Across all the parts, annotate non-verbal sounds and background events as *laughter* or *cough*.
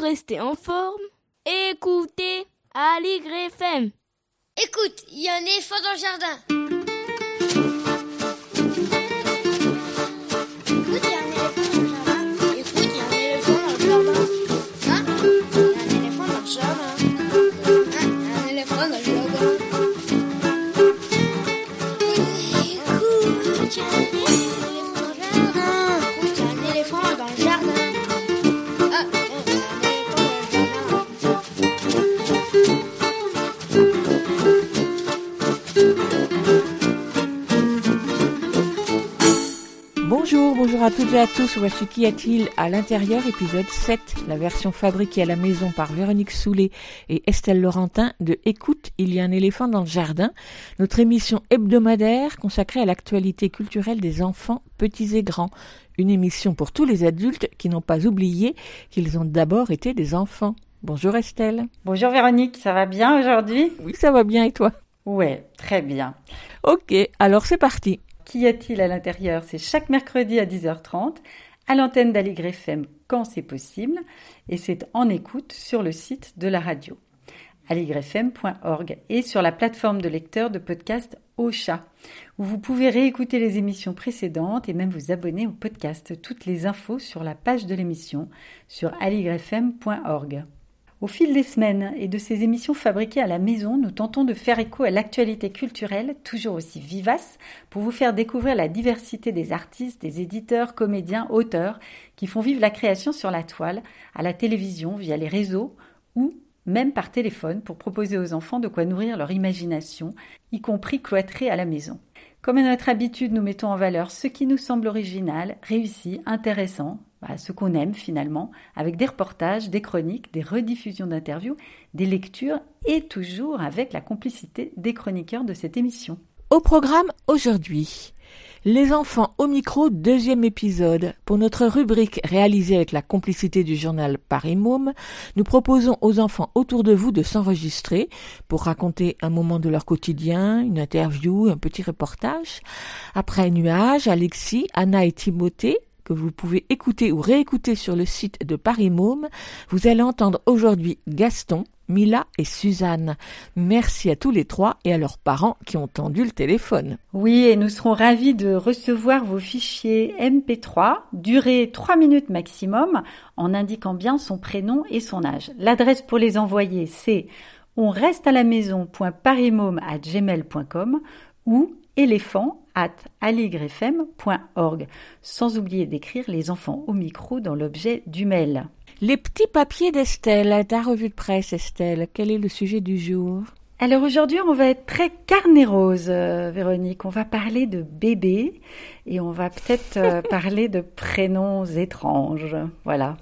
rester en forme, écoutez Aligre FM. Écoute, il y a un éléphant dans le jardin. À toutes et à tous. Voici Qu'y a-t-il à l'intérieur, épisode 7, la version fabriquée à la maison par Véronique Soulet et Estelle Laurentin de Écoute, il y a un éléphant dans le jardin, notre émission hebdomadaire consacrée à l'actualité culturelle des enfants, petits et grands. Une émission pour tous les adultes qui n'ont pas oublié qu'ils ont d'abord été des enfants. Bonjour Estelle. Bonjour Véronique, ça va bien aujourd'hui? Oui, ça va bien et toi? Ouais, très bien. Ok, alors c'est parti. Qu'y a-t-il à l'intérieur? C'est chaque mercredi à 10h30 à l'antenne d'Aligre FM quand c'est possible et c'est en écoute sur le site de la radio aligrefm.org et sur la plateforme de lecteur de podcast Ocha où vous pouvez réécouter les émissions précédentes et même vous abonner au podcast. Toutes les infos sur la page de l'émission sur aligrefm.org. Au fil des semaines et de ces émissions fabriquées à la maison, nous tentons de faire écho à l'actualité culturelle, toujours aussi vivace, pour vous faire découvrir la diversité des artistes, des éditeurs, comédiens, auteurs, qui font vivre la création sur la toile, à la télévision, via les réseaux ou même par téléphone pour proposer aux enfants de quoi nourrir leur imagination, y compris cloîtrés à la maison. Comme à notre habitude, nous mettons en valeur ce qui nous semble original, réussi, intéressant, bah, ce qu'on aime finalement, avec des reportages, des chroniques, des rediffusions d'interviews, des lectures et toujours avec la complicité des chroniqueurs de cette émission. Au programme aujourd'hui, les enfants au micro, deuxième épisode. Pour notre rubrique réalisée avec la complicité du journal Paris Môme, nous proposons aux enfants autour de vous de s'enregistrer pour raconter un moment de leur quotidien, une interview, un petit reportage. Après Nuage, Alexis, Anna et Timothée que vous pouvez écouter ou réécouter sur le site de Paris Môme, vous allez entendre aujourd'hui Gaston, Mila et Suzanne. Merci à tous les trois et à leurs parents qui ont tendu le téléphone. Oui, et nous serons ravis de recevoir vos fichiers MP3, durée 3 minutes maximum, en indiquant bien son prénom et son âge. L'adresse pour les envoyer, c'est on reste à la ou éléphant at sans oublier d'écrire les enfants au micro dans l'objet du mail. Les petits papiers d'Estelle, ta revue de presse Estelle, quel est le sujet du jour? Alors aujourd'hui, on va être très carnet rose, euh, Véronique. On va parler de bébés et on va peut-être euh, *laughs* parler de prénoms étranges. Voilà.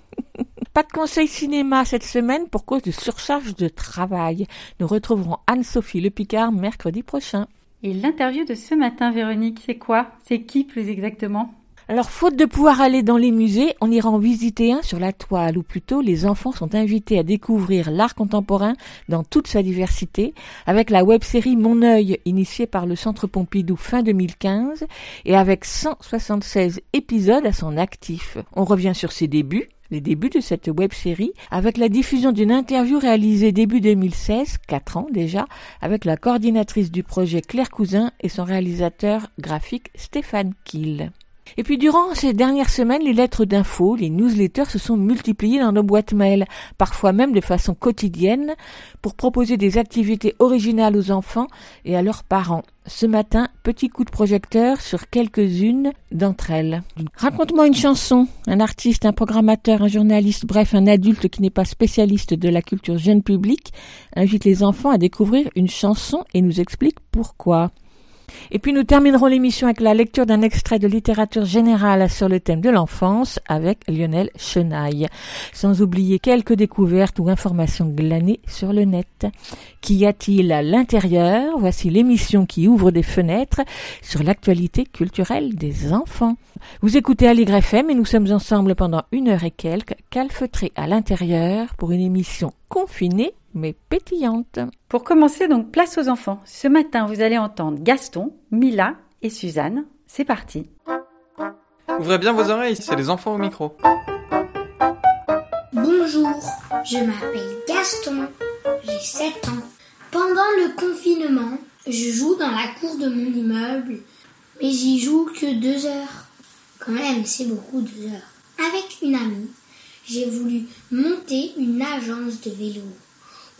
Pas de conseil cinéma cette semaine pour cause de surcharge de travail. Nous retrouverons Anne-Sophie Le Picard mercredi prochain. Et l'interview de ce matin, Véronique, c'est quoi? C'est qui plus exactement? Alors, faute de pouvoir aller dans les musées, on ira en visiter un sur la toile, ou plutôt les enfants sont invités à découvrir l'art contemporain dans toute sa diversité, avec la web-série Mon œil, initiée par le Centre Pompidou fin 2015, et avec 176 épisodes à son actif. On revient sur ses débuts, les débuts de cette web-série avec la diffusion d'une interview réalisée début 2016, 4 ans déjà, avec la coordinatrice du projet Claire Cousin et son réalisateur graphique Stéphane Kiel. Et puis durant ces dernières semaines, les lettres d'info, les newsletters se sont multipliées dans nos boîtes mail, parfois même de façon quotidienne, pour proposer des activités originales aux enfants et à leurs parents. Ce matin, petit coup de projecteur sur quelques-unes d'entre elles. Raconte-moi une chanson. Un artiste, un programmateur, un journaliste, bref, un adulte qui n'est pas spécialiste de la culture jeune public, invite les enfants à découvrir une chanson et nous explique pourquoi. Et puis nous terminerons l'émission avec la lecture d'un extrait de littérature générale sur le thème de l'enfance avec Lionel Chenaille, sans oublier quelques découvertes ou informations glanées sur le net. Qu'y a-t-il à l'intérieur? Voici l'émission qui ouvre des fenêtres sur l'actualité culturelle des enfants. Vous écoutez Aligre FM et nous sommes ensemble pendant une heure et quelques, calfeutrés à l'intérieur pour une émission confinée mais pétillante. Pour commencer, donc, place aux enfants. Ce matin, vous allez entendre Gaston, Mila et Suzanne. C'est parti. Ouvrez bien vos oreilles, c'est les enfants au micro. Bonjour je m'appelle Gaston, j'ai 7 ans. Pendant le confinement, je joue dans la cour de mon immeuble, mais j'y joue que deux heures. Quand même, c'est beaucoup deux heures. Avec une amie, j'ai voulu monter une agence de vélo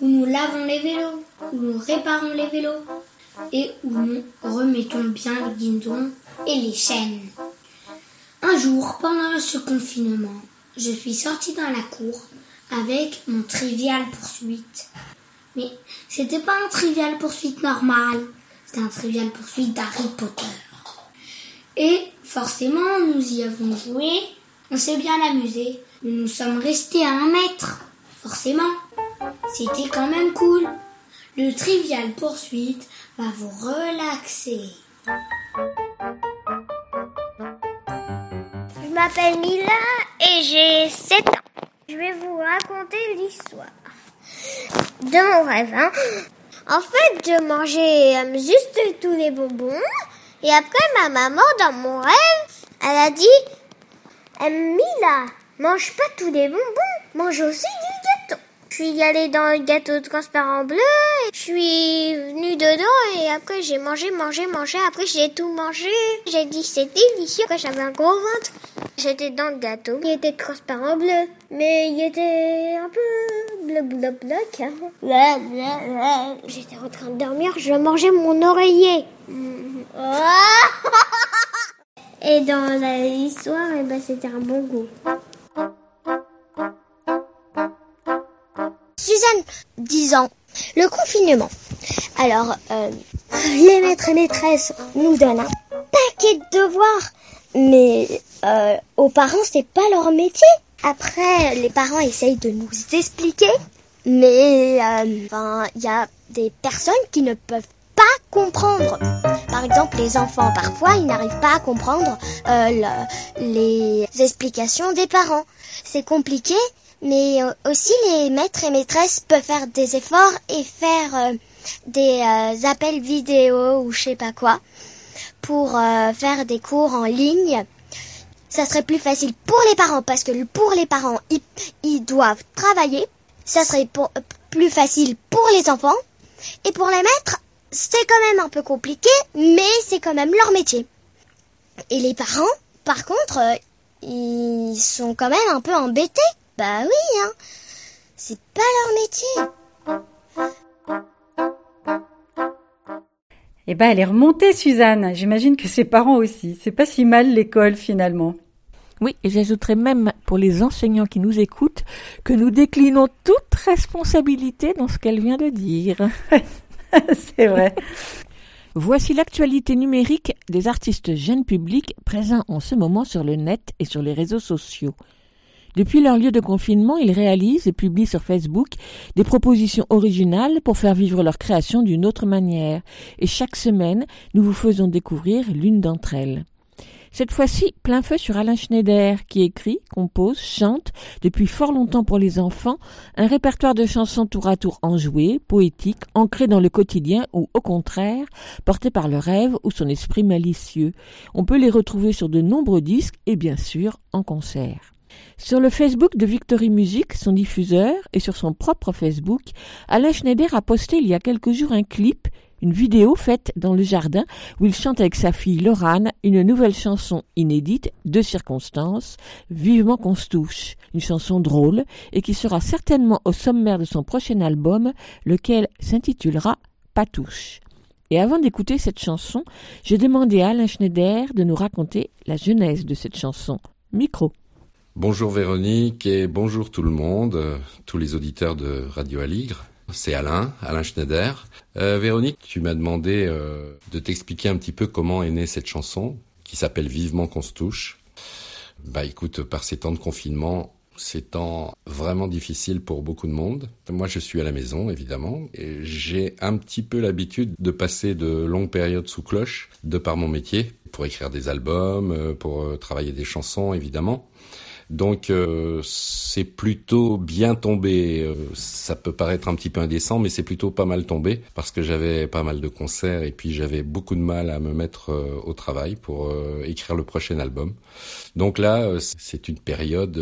où nous lavons les vélos, où nous réparons les vélos et où nous remettons bien le guidon et les chaînes. Un jour, pendant ce confinement, je suis sortie dans la cour avec mon trivial poursuite. Mais c'était pas un trivial poursuite normal, c'était un trivial poursuite d'Harry Potter. Et forcément, nous y avons joué, on s'est bien amusé, nous nous sommes restés à un mètre. Forcément, c'était quand même cool. Le trivial poursuite va vous relaxer. Je m'appelle Mila et j'ai 7 ans. Je vais vous raconter l'histoire de mon rêve. hein. En fait, je mangeais euh, juste tous les bonbons et après ma maman dans mon rêve, elle a dit Eh, Mila, mange pas tous les bonbons, mange aussi du gâteau. Je suis allée dans le gâteau transparent bleu, je suis venue dedans et après j'ai mangé, mangé, mangé. Après j'ai tout mangé. J'ai dit c'est délicieux. Après j'avais un gros ventre. J'étais dans le gâteau qui était transparent bleu, mais il était un peu bleu bleu bloc. J'étais en train de dormir, je mangeais mon oreiller. *laughs* Et dans l'histoire, eh ben, c'était un bon goût. Suzanne, 10 ans. Le confinement. Alors, euh, les maîtres et maîtresses nous donnent un paquet de devoirs, mais euh, aux parents, c'est pas leur métier. Après, les parents essayent de nous expliquer, mais euh, il y a des personnes qui ne peuvent pas comprendre. Par exemple, les enfants, parfois, ils n'arrivent pas à comprendre le- les explications des parents. C'est compliqué, mais euh, aussi les maîtres et maîtresses peuvent faire des efforts et faire euh, des euh, appels vidéo ou je sais pas quoi pour faire des cours en ligne. Ça serait plus facile pour les parents parce que pour les parents, ils, ils doivent travailler. Ça serait plus facile pour les enfants. Et pour les maîtres, c'est quand même un peu compliqué, mais c'est quand même leur métier. Et les parents, par contre, ils sont quand même un peu embêtés. Bah oui, hein. C'est pas leur métier. Eh ben, elle est remontée, Suzanne. J'imagine que ses parents aussi. C'est pas si mal l'école finalement. Oui, et j'ajouterais même pour les enseignants qui nous écoutent que nous déclinons toute responsabilité dans ce qu'elle vient de dire. *laughs* C'est vrai. Voici l'actualité numérique des artistes jeunes publics présents en ce moment sur le net et sur les réseaux sociaux. Depuis leur lieu de confinement, ils réalisent et publient sur Facebook des propositions originales pour faire vivre leur création d'une autre manière. Et chaque semaine, nous vous faisons découvrir l'une d'entre elles. Cette fois-ci, plein feu sur Alain Schneider, qui écrit, compose, chante, depuis fort longtemps pour les enfants, un répertoire de chansons tour à tour enjouées, poétiques, ancrées dans le quotidien ou, au contraire, portées par le rêve ou son esprit malicieux. On peut les retrouver sur de nombreux disques et bien sûr en concert. Sur le Facebook de Victory Music, son diffuseur, et sur son propre Facebook, Alain Schneider a posté il y a quelques jours un clip, une vidéo faite dans le jardin où il chante avec sa fille Lorane une nouvelle chanson inédite de circonstances, Vivement qu'on se touche, une chanson drôle et qui sera certainement au sommaire de son prochain album, lequel s'intitulera Patouche. Et avant d'écouter cette chanson, j'ai demandé à Alain Schneider de nous raconter la genèse de cette chanson. Micro. Bonjour Véronique et bonjour tout le monde, tous les auditeurs de Radio Aligre. C'est Alain, Alain Schneider. Euh, Véronique, tu m'as demandé euh, de t'expliquer un petit peu comment est née cette chanson qui s'appelle Vivement qu'on se touche. Bah écoute, par ces temps de confinement, ces temps vraiment difficiles pour beaucoup de monde. Moi, je suis à la maison, évidemment, et j'ai un petit peu l'habitude de passer de longues périodes sous cloche, de par mon métier, pour écrire des albums, euh, pour euh, travailler des chansons, évidemment. Donc euh, c'est plutôt bien tombé. Euh, ça peut paraître un petit peu indécent, mais c'est plutôt pas mal tombé parce que j'avais pas mal de concerts et puis j'avais beaucoup de mal à me mettre euh, au travail pour écrire le prochain album. Donc là, c'est une période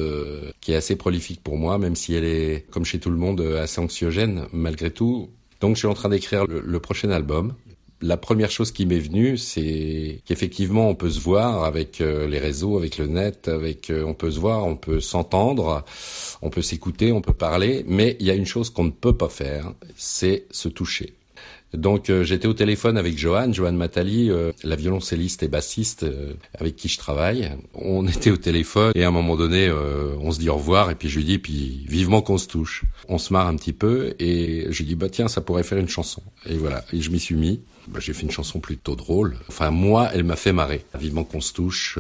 qui est assez prolifique pour moi, même si elle est, comme chez tout le monde, assez anxiogène malgré tout. Donc je suis en train d'écrire le prochain album la première chose qui m'est venue, c'est qu'effectivement, on peut se voir avec euh, les réseaux, avec le net, avec, euh, on peut se voir, on peut s'entendre, on peut s'écouter, on peut parler, mais il y a une chose qu'on ne peut pas faire, c'est se toucher. Donc euh, j'étais au téléphone avec Johan, Johan Matali, la violoncelliste et bassiste avec qui je travaille. On *laughs* était au téléphone et à un moment donné, on se dit au revoir et puis je lui dis puis vivement qu'on se touche. On se marre un petit peu et je lui dis bah tiens ça pourrait faire une chanson. Et voilà, et je m'y suis mis. Bah, j'ai fait une chanson plutôt drôle. Enfin moi, elle m'a fait marrer. Vivement qu'on se touche,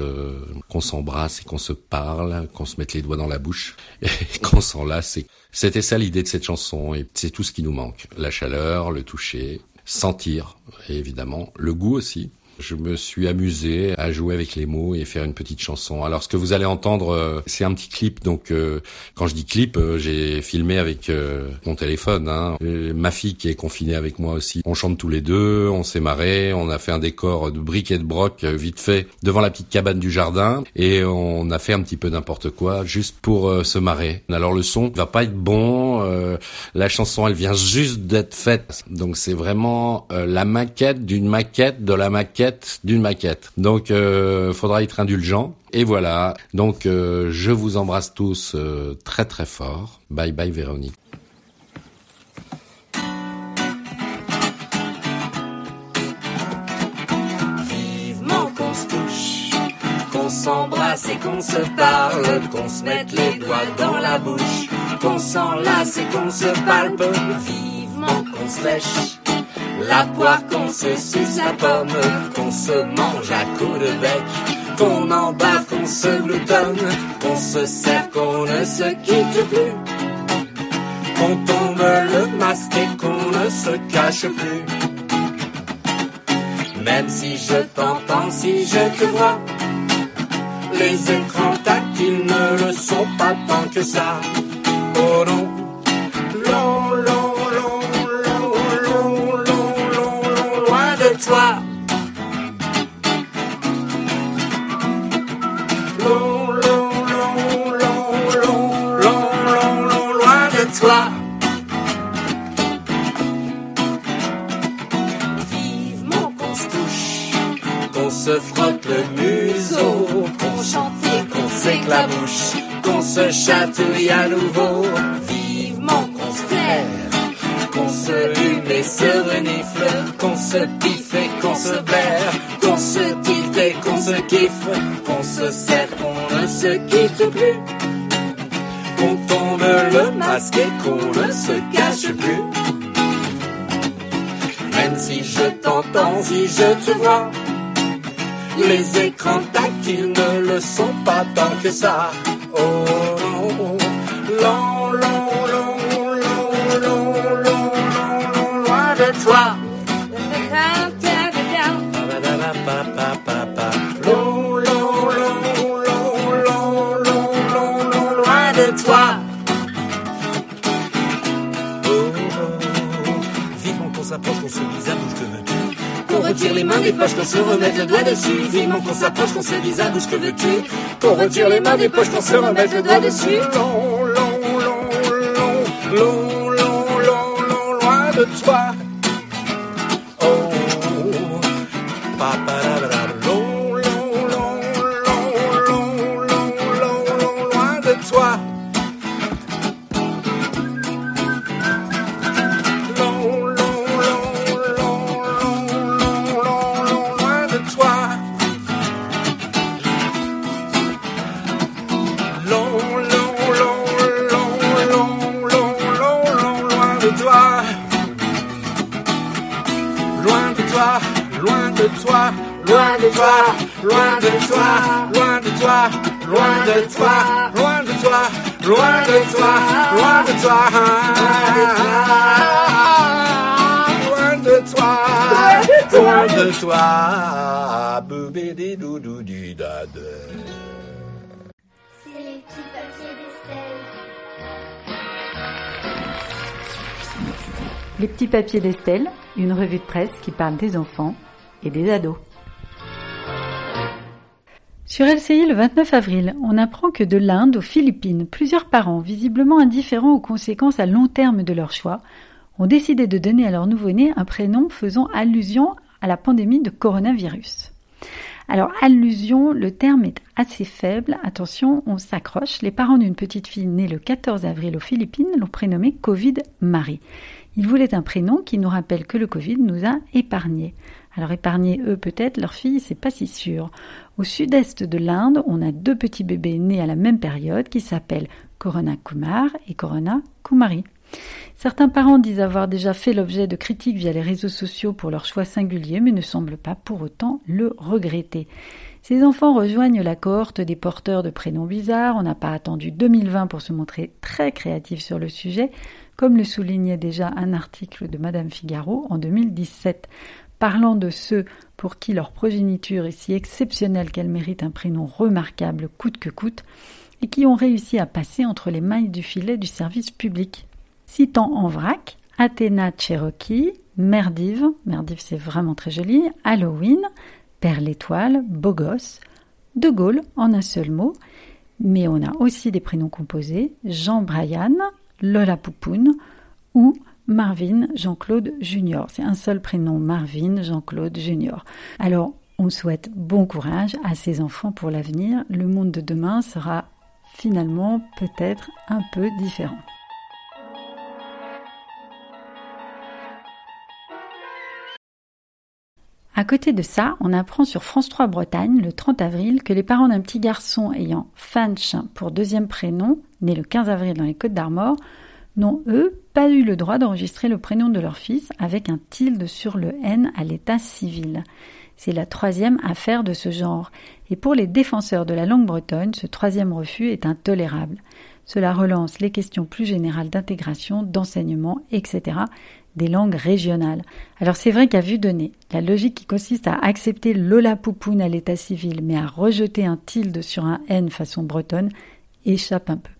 qu'on s'embrasse et qu'on se parle, qu'on se mette les doigts dans la bouche *laughs* et qu'on s'enlace. Et... C'était ça l'idée de cette chanson et c'est tout ce qui nous manque. La chaleur, le toucher, sentir, évidemment, le goût aussi. Je me suis amusé à jouer avec les mots et faire une petite chanson. Alors ce que vous allez entendre, euh, c'est un petit clip. Donc euh, quand je dis clip, euh, j'ai filmé avec mon téléphone. Hein. Ma fille qui est confinée avec moi aussi. On chante tous les deux, on s'est marré, on a fait un décor de briques et de broc vite fait devant la petite cabane du jardin et on a fait un petit peu n'importe quoi juste pour se marrer. Alors le son va pas être bon, la chanson elle vient juste d'être faite. Donc c'est vraiment la maquette d'une maquette de la maquette d'une maquette. Donc, euh, faudra être indulgent. Et voilà. Donc, euh, je vous embrasse tous euh, très très fort. Bye bye Véronique. Vivement qu'on se touche, qu'on s'embrasse et qu'on se parle, qu'on se mette les doigts dans la bouche, qu'on s'enlace et qu'on se palpe. Vivement qu'on se lèche la poire qu'on se suce la pomme, qu'on se mange à coups de bec, qu'on embarque, qu'on se gloutonne, qu'on se sert, qu'on ne se quitte plus, qu'on tombe le masque et qu'on ne se cache plus. Même si je t'entends, si je te vois, les écrans tactiles ne le sont pas tant que ça. Oh se frotte le museau, qu'on chante et qu'on s'éclabouche, qu'on se chatouille à nouveau. Vivement qu'on se flaire, qu'on se hume et se renifle, qu'on se pique qu'on se blaire, qu'on se tilte et qu'on se kiffe, qu'on se serre, qu'on ne se quitte plus, qu'on tombe le masque et qu'on ne se cache plus. Même si je t'entends, si je te vois, les écrans tactiles ne le sont pas tant que ça. Oh non, long, long, long, long, long, long, long, loin de toi. Retire les mains des poches, qu'on se remette le doigt dessus. Vivement qu'on s'approche, qu'on se dise à bouche que veux-tu. Qu'on retire les mains des poches, qu'on se remette le doigt dessus. Long, long, long, long, long, long, long, long, loin de toi, loin de toi, loin de toi, loin de toi, loin de toi, loin de toi, boubédi doudou du dade. C'est les petits papiers d'Estelle. Les petits papiers d'Estelle, une revue de presse qui parle des enfants et des ados. Sur LCI le 29 avril, on apprend que de l'Inde aux Philippines, plusieurs parents, visiblement indifférents aux conséquences à long terme de leur choix, ont décidé de donner à leur nouveau-né un prénom faisant allusion à la pandémie de coronavirus. Alors, allusion, le terme est assez faible. Attention, on s'accroche. Les parents d'une petite fille née le 14 avril aux Philippines l'ont prénommée Covid Marie. Ils voulaient un prénom qui nous rappelle que le Covid nous a épargnés. Alors épargnés eux peut-être, leur fille c'est pas si sûr. Au sud-est de l'Inde, on a deux petits bébés nés à la même période qui s'appellent Corona Kumar et Corona Kumari. Certains parents disent avoir déjà fait l'objet de critiques via les réseaux sociaux pour leur choix singulier, mais ne semblent pas pour autant le regretter. Ces enfants rejoignent la cohorte des porteurs de prénoms bizarres. On n'a pas attendu 2020 pour se montrer très créatif sur le sujet, comme le soulignait déjà un article de Madame Figaro en 2017, parlant de ceux pour qui leur progéniture est si exceptionnelle qu'elle mérite un prénom remarquable coûte que coûte, et qui ont réussi à passer entre les mailles du filet du service public. Citant en vrac, Athéna Cherokee, Merdive, Merdive c'est vraiment très joli, Halloween, Père l'étoile, Bogos, De Gaulle en un seul mot, mais on a aussi des prénoms composés, Jean Brian, Lola Poupoune ou Marvin Jean-Claude Junior. C'est un seul prénom, Marvin Jean-Claude Junior. Alors, on souhaite bon courage à ces enfants pour l'avenir. Le monde de demain sera finalement peut-être un peu différent. À côté de ça, on apprend sur France 3 Bretagne le 30 avril que les parents d'un petit garçon ayant Fanch pour deuxième prénom, né le 15 avril dans les Côtes d'Armor, n'ont eux pas eu le droit d'enregistrer le prénom de leur fils avec un tilde sur le N à l'état civil. C'est la troisième affaire de ce genre, et pour les défenseurs de la langue bretonne, ce troisième refus est intolérable. Cela relance les questions plus générales d'intégration, d'enseignement, etc., des langues régionales. Alors c'est vrai qu'à vue de nez, la logique qui consiste à accepter Lola Poupoune à l'état civil, mais à rejeter un tilde sur un N façon bretonne, échappe un peu.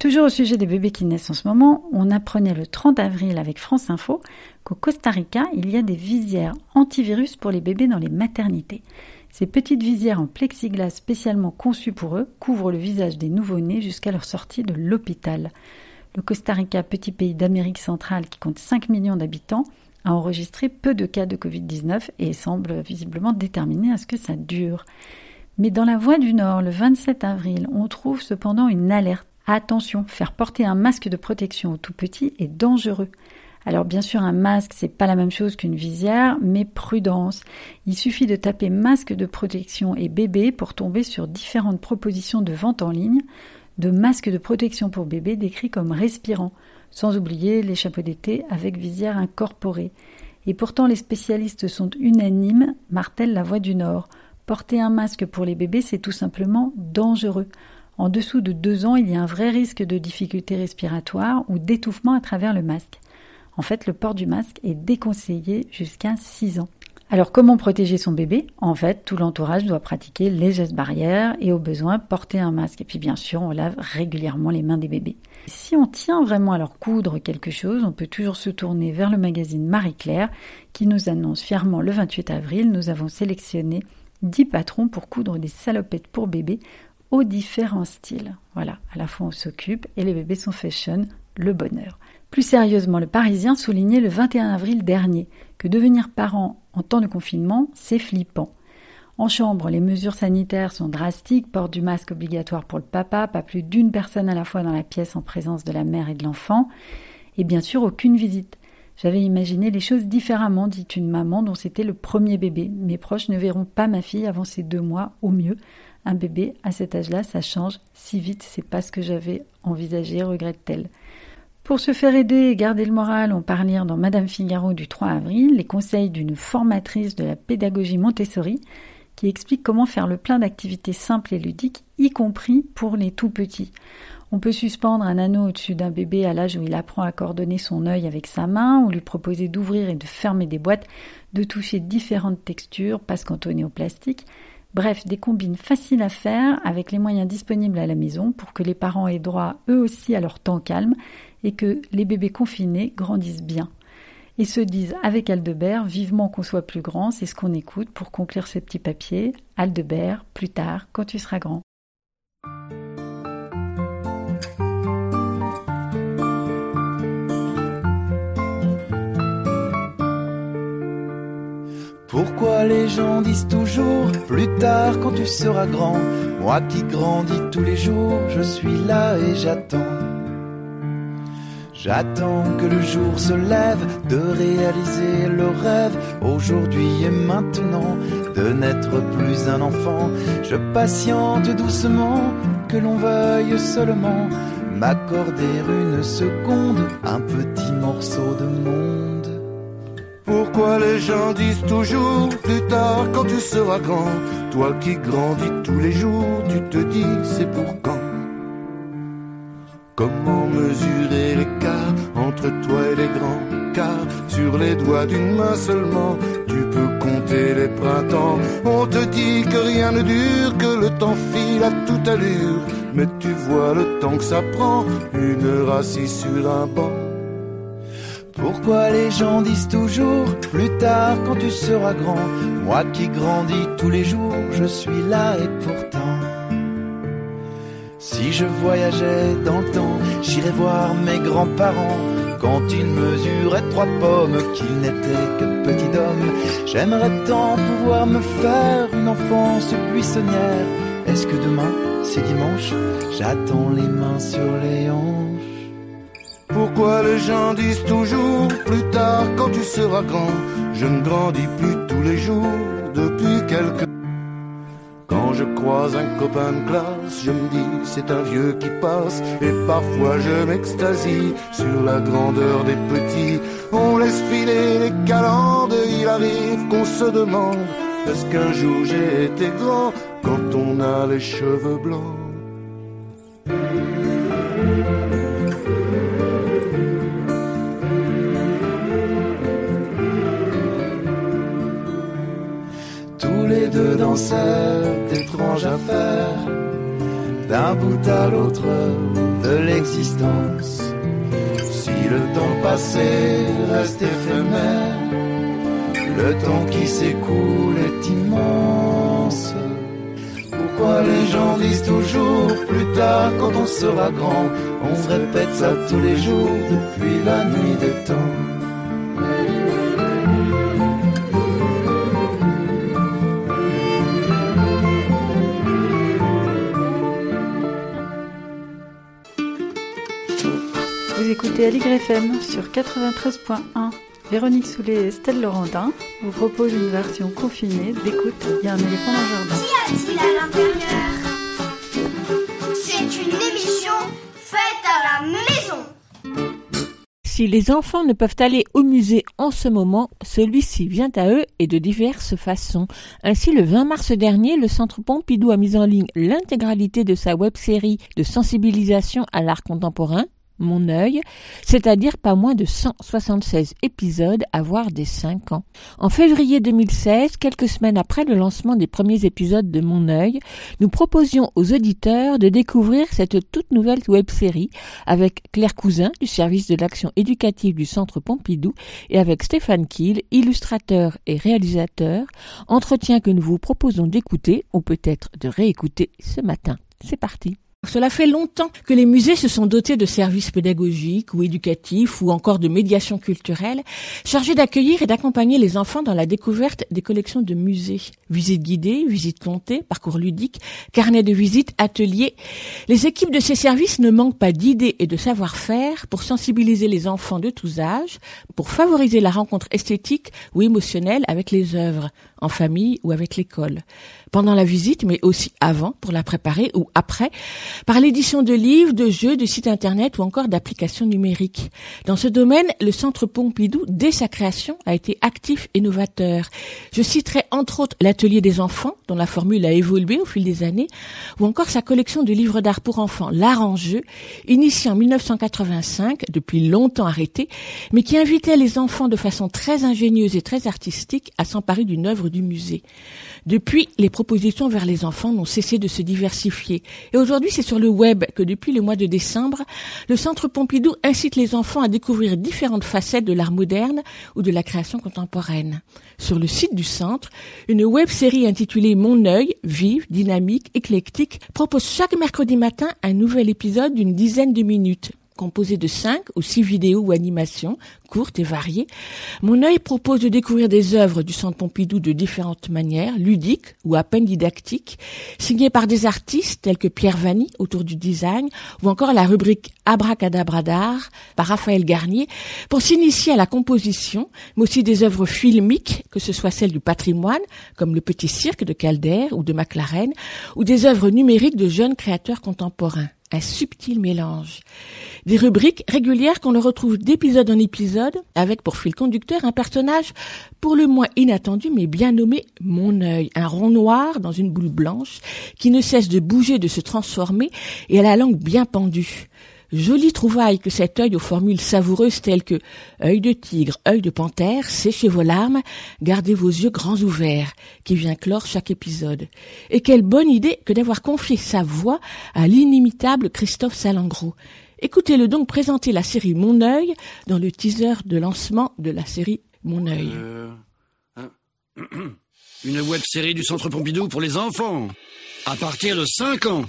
Toujours au sujet des bébés qui naissent en ce moment, on apprenait le 30 avril avec France Info qu'au Costa Rica, il y a des visières antivirus pour les bébés dans les maternités. Ces petites visières en plexiglas spécialement conçues pour eux couvrent le visage des nouveau-nés jusqu'à leur sortie de l'hôpital. Le Costa Rica, petit pays d'Amérique centrale qui compte 5 millions d'habitants, a enregistré peu de cas de Covid-19 et semble visiblement déterminé à ce que ça dure. Mais dans la Voie du Nord, le 27 avril, on trouve cependant une alerte Attention, faire porter un masque de protection au tout petit est dangereux. Alors bien sûr, un masque, c'est pas la même chose qu'une visière, mais prudence. Il suffit de taper masque de protection et bébé pour tomber sur différentes propositions de vente en ligne de masques de protection pour bébé décrits comme respirants, sans oublier les chapeaux d'été avec visière incorporée. Et pourtant, les spécialistes sont unanimes, martèle la voix du Nord. Porter un masque pour les bébés, c'est tout simplement dangereux. En dessous de deux ans, il y a un vrai risque de difficultés respiratoires ou d'étouffement à travers le masque. En fait, le port du masque est déconseillé jusqu'à 6 ans. Alors comment protéger son bébé? En fait, tout l'entourage doit pratiquer les gestes barrières et au besoin porter un masque. Et puis bien sûr, on lave régulièrement les mains des bébés. Si on tient vraiment à leur coudre quelque chose, on peut toujours se tourner vers le magazine Marie-Claire qui nous annonce fièrement le 28 avril, nous avons sélectionné 10 patrons pour coudre des salopettes pour bébés aux différents styles. Voilà, à la fois on s'occupe et les bébés sont fashion, le bonheur. Plus sérieusement, le Parisien soulignait le 21 avril dernier que devenir parent en temps de confinement, c'est flippant. En chambre, les mesures sanitaires sont drastiques, port du masque obligatoire pour le papa, pas plus d'une personne à la fois dans la pièce en présence de la mère et de l'enfant, et bien sûr aucune visite. J'avais imaginé les choses différemment, dit une maman dont c'était le premier bébé. Mes proches ne verront pas ma fille avant ses deux mois au mieux, un bébé, à cet âge-là, ça change si vite, c'est pas ce que j'avais envisagé, regrette-t-elle. Pour se faire aider et garder le moral, on part lire dans Madame Figaro du 3 avril les conseils d'une formatrice de la pédagogie Montessori qui explique comment faire le plein d'activités simples et ludiques, y compris pour les tout petits. On peut suspendre un anneau au-dessus d'un bébé à l'âge où il apprend à coordonner son œil avec sa main, ou lui proposer d'ouvrir et de fermer des boîtes, de toucher différentes textures, pas se cantonner au plastique, Bref, des combines faciles à faire avec les moyens disponibles à la maison pour que les parents aient droit eux aussi à leur temps calme et que les bébés confinés grandissent bien. Ils se disent avec Aldebert vivement qu'on soit plus grand, c'est ce qu'on écoute pour conclure ce petit papier. Aldebert, plus tard, quand tu seras grand. Pourquoi les gens disent toujours plus tard quand tu seras grand Moi qui grandis tous les jours, je suis là et j'attends. J'attends que le jour se lève de réaliser le rêve aujourd'hui et maintenant de n'être plus un enfant. Je patiente doucement que l'on veuille seulement m'accorder une seconde, un petit morceau de monde. Pourquoi les gens disent toujours plus tard quand tu seras grand Toi qui grandis tous les jours, tu te dis c'est pour quand? Comment mesurer l'écart entre toi et les grands? Car sur les doigts d'une main seulement, tu peux compter les printemps. On te dit que rien ne dure, que le temps file à toute allure. Mais tu vois le temps que ça prend, une heure assis sur un banc. Pourquoi les gens disent toujours plus tard quand tu seras grand Moi qui grandis tous les jours, je suis là et pourtant. Si je voyageais dans le temps, j'irais voir mes grands-parents quand ils mesuraient trois pommes, qu'ils n'étaient que petits d'hommes. J'aimerais tant pouvoir me faire une enfance buissonnière. Est-ce que demain, c'est dimanche? J'attends les mains sur les hanches. Pourquoi les gens disent toujours plus tard quand tu seras grand Je ne grandis plus tous les jours depuis quelques quand je croise un copain de classe, je me dis c'est un vieux qui passe et parfois je m'extasie sur la grandeur des petits. On laisse filer les calendes, il arrive qu'on se demande est-ce qu'un jour j'ai été grand quand on a les cheveux blancs? Cette étrange affaire, d'un bout à l'autre de l'existence. Si le temps passé reste éphémère, le temps qui s'écoule est immense. Pourquoi les gens disent toujours plus tard quand on sera grand On se répète ça tous les jours depuis la nuit des temps? Écoutez Aligre FM sur 93.1. Véronique Soulet et Estelle Laurentin vous proposent une version confinée d'écoute Il y a un éléphant dans le jardin. Qu'y a-t-il à l'intérieur? C'est une émission faite à la maison. Si les enfants ne peuvent aller au musée en ce moment, celui-ci vient à eux et de diverses façons. Ainsi, le 20 mars dernier, le Centre Pompidou a mis en ligne l'intégralité de sa web-série de sensibilisation à l'art contemporain, mon œil, c'est-à-dire pas moins de 176 épisodes à voir des 5 ans. En février 2016, quelques semaines après le lancement des premiers épisodes de Mon œil, nous proposions aux auditeurs de découvrir cette toute nouvelle web-série avec Claire Cousin du service de l'action éducative du Centre Pompidou et avec Stéphane Kiel, illustrateur et réalisateur, entretien que nous vous proposons d'écouter ou peut-être de réécouter ce matin. C'est parti. Cela fait longtemps que les musées se sont dotés de services pédagogiques ou éducatifs ou encore de médiation culturelle chargés d'accueillir et d'accompagner les enfants dans la découverte des collections de musées. Visites guidées, visites comptées, parcours ludiques, carnets de visites, ateliers. Les équipes de ces services ne manquent pas d'idées et de savoir-faire pour sensibiliser les enfants de tous âges, pour favoriser la rencontre esthétique ou émotionnelle avec les œuvres, en famille ou avec l'école pendant la visite, mais aussi avant pour la préparer ou après, par l'édition de livres, de jeux, de sites internet ou encore d'applications numériques. Dans ce domaine, le Centre Pompidou, dès sa création, a été actif et novateur. Je citerai entre autres l'atelier des enfants, dont la formule a évolué au fil des années, ou encore sa collection de livres d'art pour enfants, L'Art en jeu, initiée en 1985, depuis longtemps arrêtée, mais qui invitait les enfants de façon très ingénieuse et très artistique à s'emparer d'une œuvre du musée. Depuis, les propositions vers les enfants n'ont cessé de se diversifier. Et aujourd'hui, c'est sur le web que depuis le mois de décembre, le Centre Pompidou incite les enfants à découvrir différentes facettes de l'art moderne ou de la création contemporaine. Sur le site du centre, une web série intitulée Mon œil, vive, dynamique, éclectique, propose chaque mercredi matin un nouvel épisode d'une dizaine de minutes composé de cinq ou six vidéos ou animations courtes et variées. Mon œil propose de découvrir des œuvres du Centre Pompidou de différentes manières, ludiques ou à peine didactiques, signées par des artistes tels que Pierre Vanny autour du design ou encore la rubrique Abracadabra d'art par Raphaël Garnier pour s'initier à la composition, mais aussi des œuvres filmiques, que ce soit celles du patrimoine, comme le Petit Cirque de Calder ou de McLaren, ou des œuvres numériques de jeunes créateurs contemporains un subtil mélange. Des rubriques régulières qu'on le retrouve d'épisode en épisode, avec pour fil conducteur un personnage pour le moins inattendu mais bien nommé Mon œil, un rond noir dans une boule blanche qui ne cesse de bouger, de se transformer et à la langue bien pendue. Jolie trouvaille que cet œil aux formules savoureuses telles que œil de tigre, œil de panthère, séchez vos larmes, gardez vos yeux grands ouverts, qui vient clore chaque épisode. Et quelle bonne idée que d'avoir confié sa voix à l'inimitable Christophe Salengro. Écoutez-le donc présenter la série Mon œil dans le teaser de lancement de la série Mon œil. Euh, hein. *clears throat* Une web série du Centre Pompidou pour les enfants. À partir de 5 ans.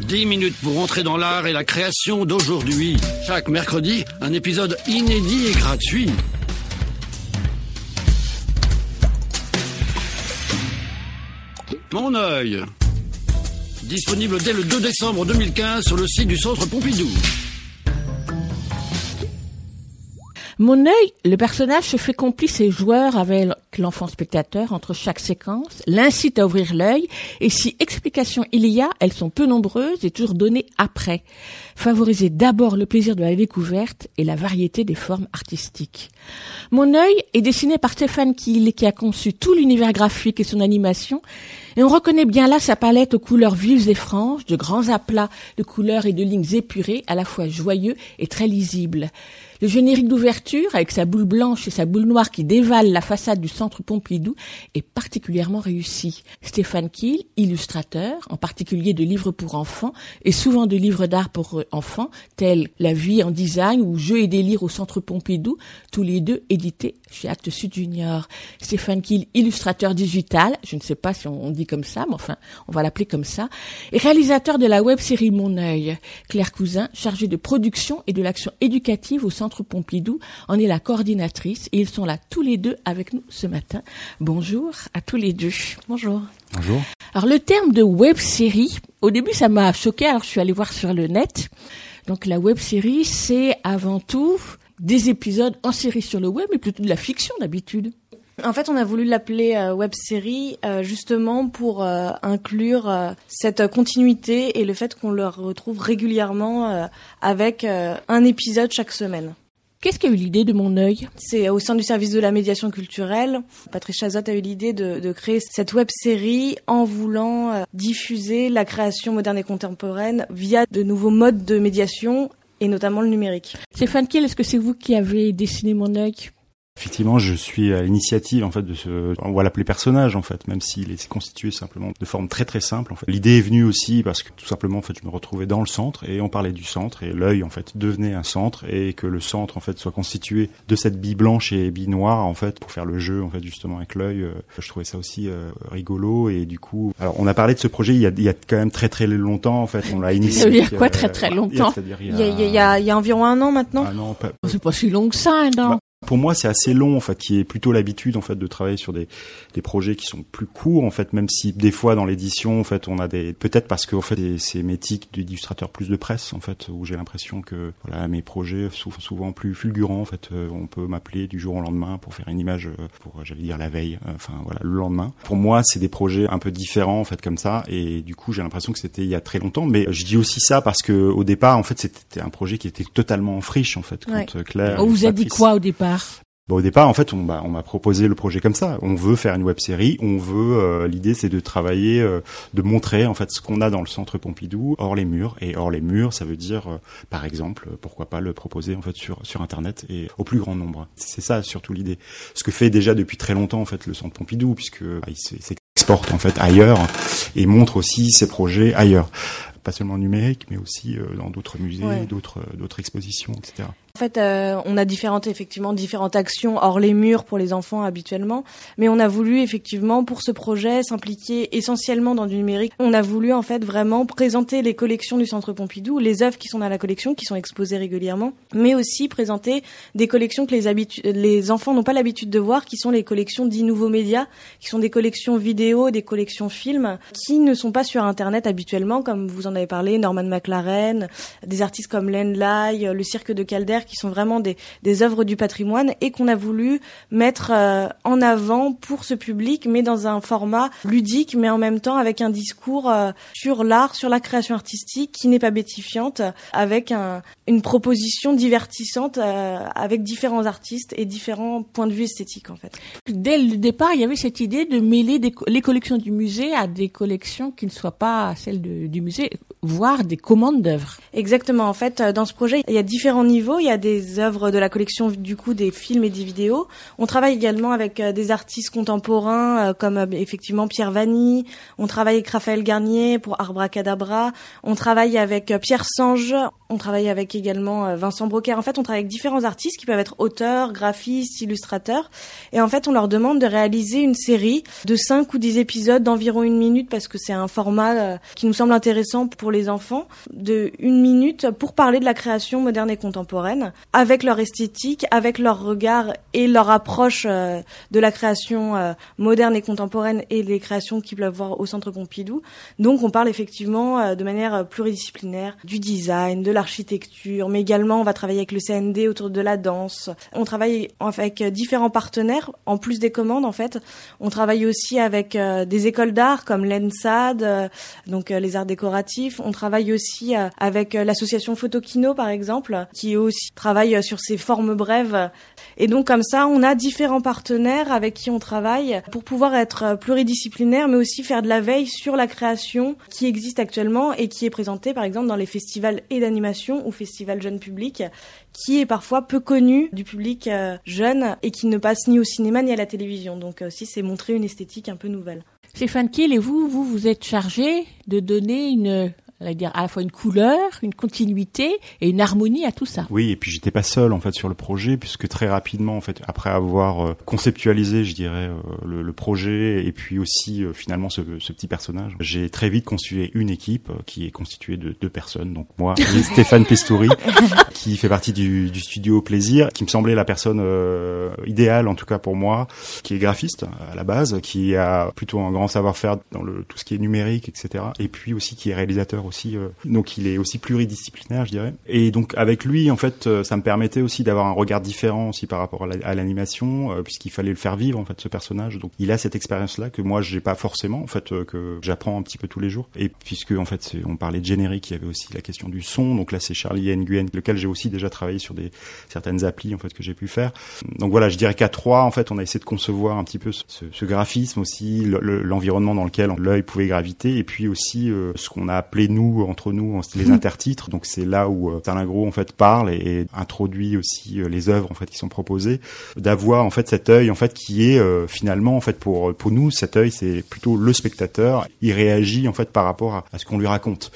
10 minutes pour entrer dans l'art et la création d'aujourd'hui. Chaque mercredi, un épisode inédit et gratuit. Mon œil. Disponible dès le 2 décembre 2015 sur le site du Centre Pompidou. Mon œil, le personnage se fait complice et joueur avec l'enfant spectateur entre chaque séquence, l'incite à ouvrir l'œil, et si explications il y a, elles sont peu nombreuses et toujours données après. Favoriser d'abord le plaisir de la découverte et la variété des formes artistiques. Mon œil est dessiné par Stéphane Kiel qui a conçu tout l'univers graphique et son animation, et on reconnaît bien là sa palette aux couleurs vives et franches, de grands aplats de couleurs et de lignes épurées, à la fois joyeux et très lisibles. Le générique d'ouverture, avec sa boule blanche et sa boule noire qui dévale la façade du centre Pompidou, est particulièrement réussi. Stéphane Kiel, illustrateur, en particulier de livres pour enfants, et souvent de livres d'art pour enfants, tels La vie en design ou Jeux et délire au centre Pompidou, tous les deux édités chez Actes Sud Junior. Stéphane Kiel, illustrateur digital, je ne sais pas si on dit comme ça, mais enfin, on va l'appeler comme ça, et réalisateur de la web série Mon œil. Claire Cousin, chargée de production et de l'action éducative au centre Pompidou, en est la coordinatrice et ils sont là tous les deux avec nous ce matin. Bonjour à tous les deux. Bonjour. Bonjour. Alors le terme de web série, au début ça m'a choqué, alors je suis allée voir sur le net. Donc la web série, c'est avant tout des épisodes en série sur le web, mais plutôt de la fiction d'habitude. En fait, on a voulu l'appeler euh, web série euh, justement pour euh, inclure euh, cette continuité et le fait qu'on le retrouve régulièrement euh, avec euh, un épisode chaque semaine. Qu'est-ce qui a eu l'idée de mon œil? C'est au sein du service de la médiation culturelle. Patrice Chazot a eu l'idée de, de, créer cette web série en voulant diffuser la création moderne et contemporaine via de nouveaux modes de médiation et notamment le numérique. Stéphane Kiel, est-ce que c'est vous qui avez dessiné mon œil? Effectivement, je suis à l'initiative en fait de ce, on va l'appeler personnage en fait, même s'il est constitué simplement de forme très très simple. En fait, l'idée est venue aussi parce que tout simplement en fait, je me retrouvais dans le centre et on parlait du centre et l'œil en fait devenait un centre et que le centre en fait soit constitué de cette bille blanche et bille noire en fait pour faire le jeu en fait justement avec l'œil. je trouvais ça aussi euh, rigolo et du coup, alors on a parlé de ce projet il y a, il y a quand même très très longtemps en fait, on l'a *laughs* initié. Ça veut dire quoi très très longtemps il y, a, il, y a, il, y a, il y a environ un an maintenant. Un an, pas... C'est pas si long que ça. Bah, pour moi, c'est assez long en fait, qui est plutôt l'habitude en fait de travailler sur des, des projets qui sont plus courts en fait, même si des fois dans l'édition en fait, on a des peut-être parce que en fait c'est mes tics d'illustrateur plus de presse en fait, où j'ai l'impression que voilà mes projets sont souvent plus fulgurants en fait, on peut m'appeler du jour au lendemain pour faire une image pour j'allais dire la veille, enfin voilà le lendemain. Pour moi, c'est des projets un peu différents en fait comme ça, et du coup j'ai l'impression que c'était il y a très longtemps, mais je dis aussi ça parce que au départ en fait c'était un projet qui était totalement en friche en fait quand ouais. Claire. On vous a dit quoi au départ Bon, au départ, en fait, on m'a on m'a proposé le projet comme ça. On veut faire une web série. On veut. euh, L'idée, c'est de travailler, euh, de montrer en fait ce qu'on a dans le centre Pompidou hors les murs. Et hors les murs, ça veut dire, euh, par exemple, pourquoi pas le proposer en fait sur sur Internet et au plus grand nombre. C'est ça surtout l'idée. Ce que fait déjà depuis très longtemps en fait le centre Pompidou, puisque bah, il s'exporte en fait ailleurs et montre aussi ses projets ailleurs. Pas seulement numérique, mais aussi euh, dans d'autres musées, Ouais. d'autres d'autres expositions, etc. En fait, euh, on a différentes effectivement différentes actions hors les murs pour les enfants habituellement, mais on a voulu effectivement pour ce projet s'impliquer essentiellement dans du numérique. On a voulu en fait vraiment présenter les collections du Centre Pompidou, les œuvres qui sont dans la collection, qui sont exposées régulièrement, mais aussi présenter des collections que les, les enfants n'ont pas l'habitude de voir, qui sont les collections dits nouveaux médias, qui sont des collections vidéo, des collections films, qui ne sont pas sur Internet habituellement, comme vous en avez parlé, Norman McLaren, des artistes comme Len Lai, le Cirque de Calder, qui sont vraiment des, des œuvres du patrimoine et qu'on a voulu mettre euh, en avant pour ce public, mais dans un format ludique, mais en même temps avec un discours euh, sur l'art, sur la création artistique, qui n'est pas bétifiante, avec un, une proposition divertissante, euh, avec différents artistes et différents points de vue esthétiques en fait. Dès le départ, il y avait cette idée de mêler des les collections du musée à des collections qui ne soient pas celles de- du musée, voire des commandes d'œuvres. Exactement. En fait, dans ce projet, il y a différents niveaux. Il y a des œuvres de la collection, du coup, des films et des vidéos. On travaille également avec euh, des artistes contemporains, euh, comme euh, effectivement Pierre Vanny. On travaille avec Raphaël Garnier pour Arbracadabra. On travaille avec Pierre Sange. On travaille avec également Vincent Brocaire. En fait, on travaille avec différents artistes qui peuvent être auteurs, graphistes, illustrateurs. Et en fait, on leur demande de réaliser une série de 5 ou 10 épisodes d'environ une minute parce que c'est un format qui nous semble intéressant pour les enfants de une minute pour parler de la création moderne et contemporaine avec leur esthétique, avec leur regard et leur approche euh, de la création euh, moderne et contemporaine et les créations qu'ils peuvent voir au Centre Pompidou. Donc on parle effectivement euh, de manière pluridisciplinaire du design, de l'architecture, mais également on va travailler avec le CND autour de la danse. On travaille avec différents partenaires en plus des commandes en fait. On travaille aussi avec des écoles d'art comme l'ENSAD, donc les arts décoratifs. On travaille aussi avec l'association Photokino par exemple, qui aussi travaille euh, sur ces formes brèves. Et donc comme ça, on a différents partenaires avec qui on travaille pour pouvoir être euh, pluridisciplinaire, mais aussi faire de la veille sur la création qui existe actuellement et qui est présentée par exemple dans les festivals et d'animation ou festivals jeunes publics, qui est parfois peu connu du public euh, jeune et qui ne passe ni au cinéma ni à la télévision. Donc aussi, c'est montrer une esthétique un peu nouvelle. Stéphane Kiel et vous, vous, vous êtes chargé de donner une, dire, à la fois une couleur, une continuité et une harmonie à tout ça. Oui, et puis j'étais pas seul en fait sur le projet puisque très rapidement en fait après avoir euh, conceptualisé, je dirais, euh, le, le projet et puis aussi euh, finalement ce, ce petit personnage, j'ai très vite constitué une équipe qui est constituée de deux personnes, donc moi *laughs* et Stéphane Pestouri qui fait partie du, du studio Plaisir, qui me semblait la personne euh, idéale en tout cas pour moi, qui est graphiste à la base, qui a plutôt un grand savoir-faire dans le tout ce qui est numérique, etc. Et puis aussi qui est réalisateur euh, donc il est aussi pluridisciplinaire, je dirais. Et donc avec lui, en fait, euh, ça me permettait aussi d'avoir un regard différent aussi par rapport à la- à l'animation, euh, puisqu'il fallait le faire vivre en fait ce personnage. Donc il a cette expérience-là que moi j'ai pas forcément, en fait, que j'apprends un petit peu tous les jours. Et puisque en fait on parlait de générique, il y avait aussi la question du son. Donc là c'est Charlie Nguyen, lequel j'ai aussi déjà travaillé sur des certaines applis en fait que j'ai pu faire. Donc voilà, je dirais qu'à trois, en fait, on a essayé de concevoir un petit peu ce, graphisme aussi, le- le- l'environnement dans lequel l'œil pouvait graviter, et puis aussi ce qu'on a appelé nous entre nous les intertitres. Donc c'est là où euh, Alain Gros en fait parle et, et introduit aussi euh, les œuvres en fait qui sont proposées, d'avoir en fait cet œil en fait qui est euh, finalement en fait pour pour nous cet œil c'est plutôt le spectateur. Il réagit en fait par rapport à, à ce qu'on lui raconte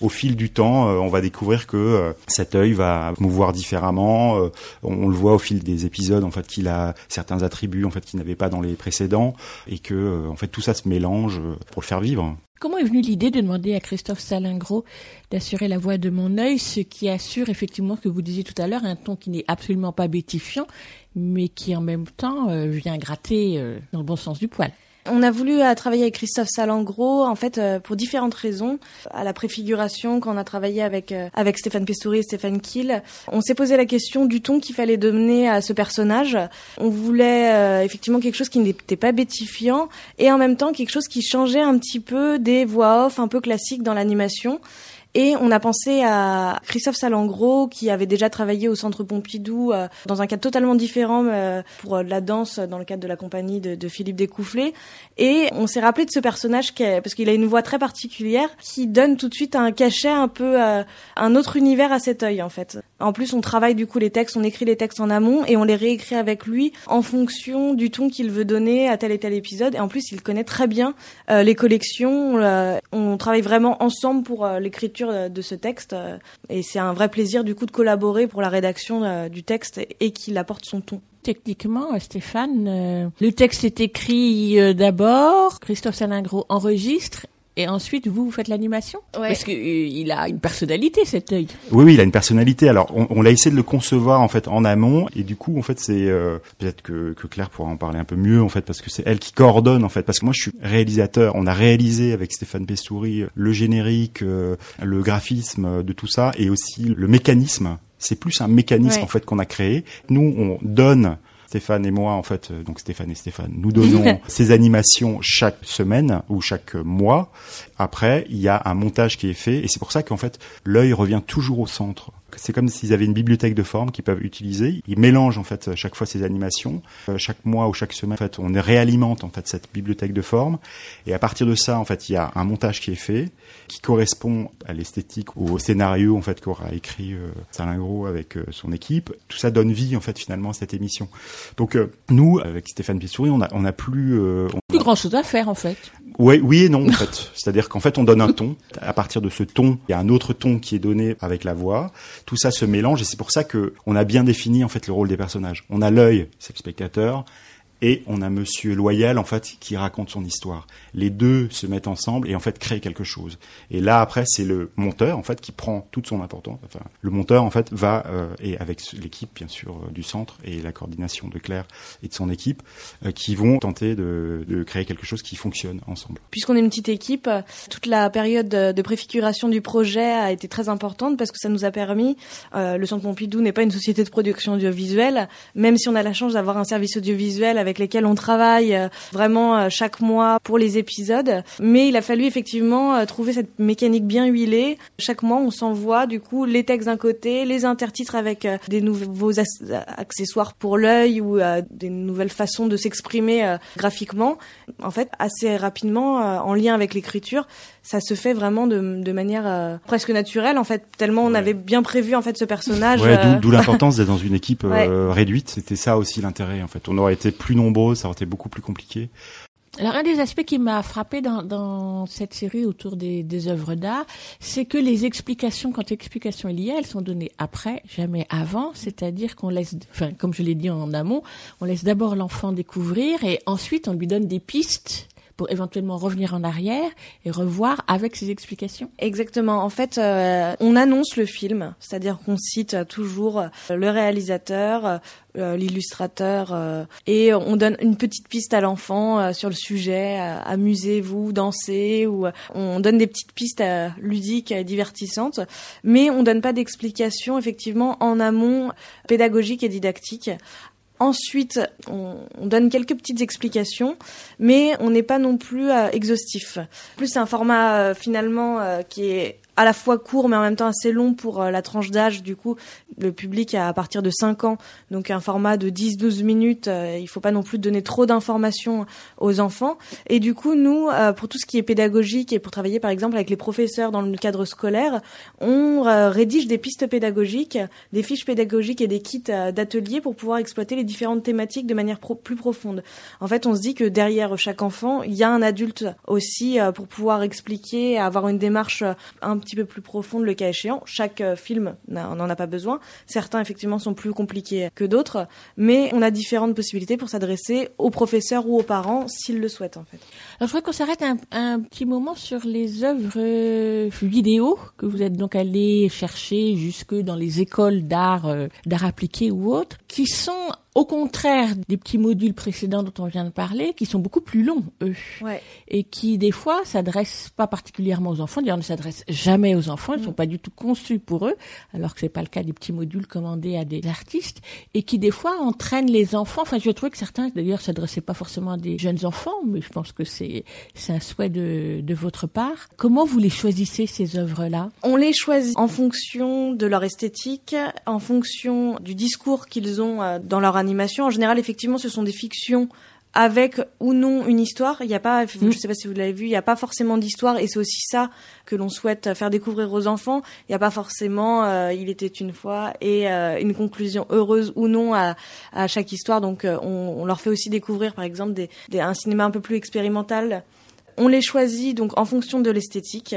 au fil du temps, on va découvrir que cet œil va mouvoir différemment. on, le voit au fil des épisodes, en fait, qu'il a certains attributs, en fait, qu'il n'avait pas dans les précédents, et que, en fait, tout ça se mélange pour le faire vivre. Comment est venue l'idée de demander à Christophe Salingro d'assurer la voix de mon œil, ce qui assure effectivement, ce que vous disiez tout à l'heure, un ton qui n'est absolument pas bétifiant, mais qui en même temps euh, vient gratter euh, dans le bon sens du poil? On a voulu travailler avec Christophe Salangro, en fait, euh, pour différentes raisons. À la préfiguration, quand on a travaillé avec euh, avec Stéphane Pestouri et Stéphane Kiel, on s'est posé la question du ton qu'il fallait donner à ce personnage. On voulait euh, effectivement quelque chose qui n'était pas bétifiant et en même temps quelque chose qui changeait un petit peu des voix off un peu classiques dans l'animation. Et on a pensé à Christophe Salengro, qui avait déjà travaillé au Centre Pompidou euh, dans un cadre totalement différent euh, pour la danse dans le cadre de la compagnie de, Philippe Découfflé. Et on s'est rappelé de ce personnage parce qu'il a une voix très particulière qui donne tout de suite un cachet un peu, euh, un autre univers à cet œil en fait. En plus, on travaille du coup les textes, on écrit les textes en amont et on les réécrit avec lui en fonction du ton qu'il veut donner à tel et tel épisode. Et en plus, il connaît très bien euh, les collections. Euh, on travaille vraiment ensemble pour euh, l'écriture de ce texte. et c'est un vrai plaisir du coup de collaborer pour la rédaction du texte et qu'il apporte son ton. Techniquement, Stéphane, le texte est écrit d'abord, Christophe Salingro enregistre et ensuite, vous, vous faites l'animation ouais. Parce qu'il a une personnalité, cet œil. Oui, oui, il a une personnalité. Alors, on, on a essayé de le concevoir en fait en amont, et du coup, en fait, c'est euh, peut-être que, que Claire pourra en parler un peu mieux, en fait, parce que c'est elle qui coordonne, en fait. Parce que moi, je suis réalisateur. On a réalisé avec Stéphane Pestouri le générique, euh, le graphisme de tout ça, et aussi le mécanisme. C'est plus un mécanisme Ouais. en fait qu'on a créé. Nous, on donne Stéphane et moi, en fait, euh, donc Stéphane et Stéphane, nous donnons *laughs* ces animations chaque semaine ou chaque mois. Après, il y a un montage qui est fait et c'est pour ça qu'en fait, l'œil revient toujours au centre. C'est comme s'ils avaient une bibliothèque de formes qu'ils peuvent utiliser. Ils mélangent en fait chaque fois ces animations. Euh, chaque mois ou chaque semaine, en fait, on réalimente en fait cette bibliothèque de formes. Et à partir de ça, en fait, il y a un montage qui est fait, qui correspond à l'esthétique ou au scénario en fait qu'aura écrit euh, Salingro avec euh, son équipe. Tout ça donne vie en fait finalement à cette émission. Donc euh, nous, avec Stéphane Pissouri, on a on a plus on Plus grand chose à faire, en fait. Oui, oui et non en fait. *laughs* C'est-à-dire qu'en fait on donne un ton. À partir de ce ton, il y a un autre ton qui est donné avec la voix. Tout ça se mélange et c'est pour ça que on a bien défini en fait le rôle des personnages. On a l'œil, c'est le spectateur, et on a Monsieur Loyal en fait qui raconte son histoire. Les deux se mettent ensemble et en fait créent quelque chose. Et là après c'est le monteur en fait qui prend toute son importance. Enfin, le monteur en fait va euh, et avec l'équipe bien sûr euh, du centre et la coordination de Claire et de son équipe euh, qui vont tenter de, de créer quelque chose qui fonctionne ensemble. Puisqu'on est une petite équipe, euh, toute la période de préfiguration du projet a été très importante parce que ça nous a permis, euh, le Centre Pompidou n'est pas une société de production audiovisuelle, même si on a la chance d'avoir un service audiovisuel avec lesquels on travaille euh, vraiment euh, chaque mois pour les épisodes, mais il a fallu effectivement euh, trouver cette mécanique bien huilée. Chaque mois, on s'envoie du coup les textes d'un côté, les intertitres avec des nouveaux accessoires pour l'œil ou des nouvelles façons de s'exprimer graphiquement. En fait, assez rapidement, en lien avec l'écriture, ça se fait vraiment de, de manière euh, presque naturelle en fait, tellement on avait bien prévu en fait ce personnage. Ouais, euh, d'où- d'où *laughs* l'importance d'être dans une équipe euh, Ouais. réduite. C'était ça aussi l'intérêt en fait. On aurait été plus nombreux, ça aurait été beaucoup plus compliqué. Alors un des aspects qui m'a frappé dans, dans cette série autour des, des œuvres d'art, c'est que les explications, quand l'explication est liée, elles sont données après, jamais avant. C'est-à-dire qu'on laisse, enfin comme je l'ai dit en amont, on laisse d'abord l'enfant découvrir et ensuite on lui donne des pistes pour éventuellement revenir en arrière et revoir avec ses explications. Exactement. En fait, euh, on annonce le film, c'est-à-dire qu'on cite toujours euh, le réalisateur, euh, l'illustrateur, euh, et on donne une petite piste à l'enfant euh, sur le sujet. Amusez-vous, dansez, ou on donne des petites pistes ludiques et divertissantes, mais on donne pas d'explication effectivement en amont pédagogique et didactique. Ensuite, on, on donne quelques petites explications, mais on n'est pas non plus euh, exhaustif. Plus, c'est un format euh, finalement euh, qui est à la fois court mais en même temps assez long pour euh, la tranche d'âge. Du coup, le public à partir de 5 ans, donc un format de 10-12 minutes. euh, il faut pas non plus donner trop d'informations aux enfants. Et du coup, nous, euh, pour tout ce qui est pédagogique et pour travailler par exemple avec les professeurs dans le cadre scolaire, on rédige des pistes pédagogiques, des fiches pédagogiques et des kits d'ateliers pour pouvoir exploiter les différentes thématiques de manière plus profonde. En fait, on se dit que derrière chaque enfant, il y a un adulte aussi pour pouvoir expliquer, avoir une démarche un petit peu plus profonde le cas échéant. Chaque euh, film n'a- n'en a pas besoin. Certains, effectivement, sont plus compliqués que d'autres, mais on a différentes possibilités pour s'adresser aux professeurs ou aux parents s'ils le souhaitent, en fait. Alors, je voudrais qu'on s'arrête un, petit moment sur les œuvres euh, vidéo que vous êtes donc allé chercher jusque dans les écoles d'art, euh, d'art appliqué ou autres. Qui sont au contraire des petits modules précédents dont on vient de parler, qui sont beaucoup plus longs, eux. Ouais. Et qui, des fois, s'adressent pas particulièrement aux enfants, d'ailleurs ne s'adressent jamais aux enfants, ils ne sont pas du tout conçus pour eux, alors que c'est pas le cas des petits modules commandés à des artistes, et qui, des fois, entraînent les enfants. Enfin, je trouvais que certains, d'ailleurs, s'adressaient pas forcément à des jeunes enfants, mais je pense que c'est, c'est un souhait de, de votre part. Comment vous les choisissez, ces œuvres-là? On les choisit en fonction de leur esthétique, en fonction du discours qu'ils ont euh, dans leur animation. En général, effectivement, ce sont des fictions avec ou non une histoire. Il n'y a pas, je sais pas si vous l'avez vu, il n'y a pas forcément d'histoire et c'est aussi ça que l'on souhaite faire découvrir aux enfants. Il n'y a pas forcément euh, il était une fois et euh, une conclusion heureuse ou non à, à chaque histoire. Donc euh, on, on, leur fait aussi découvrir par exemple des, des, un cinéma un peu plus expérimental. On les choisit donc en fonction de l'esthétique,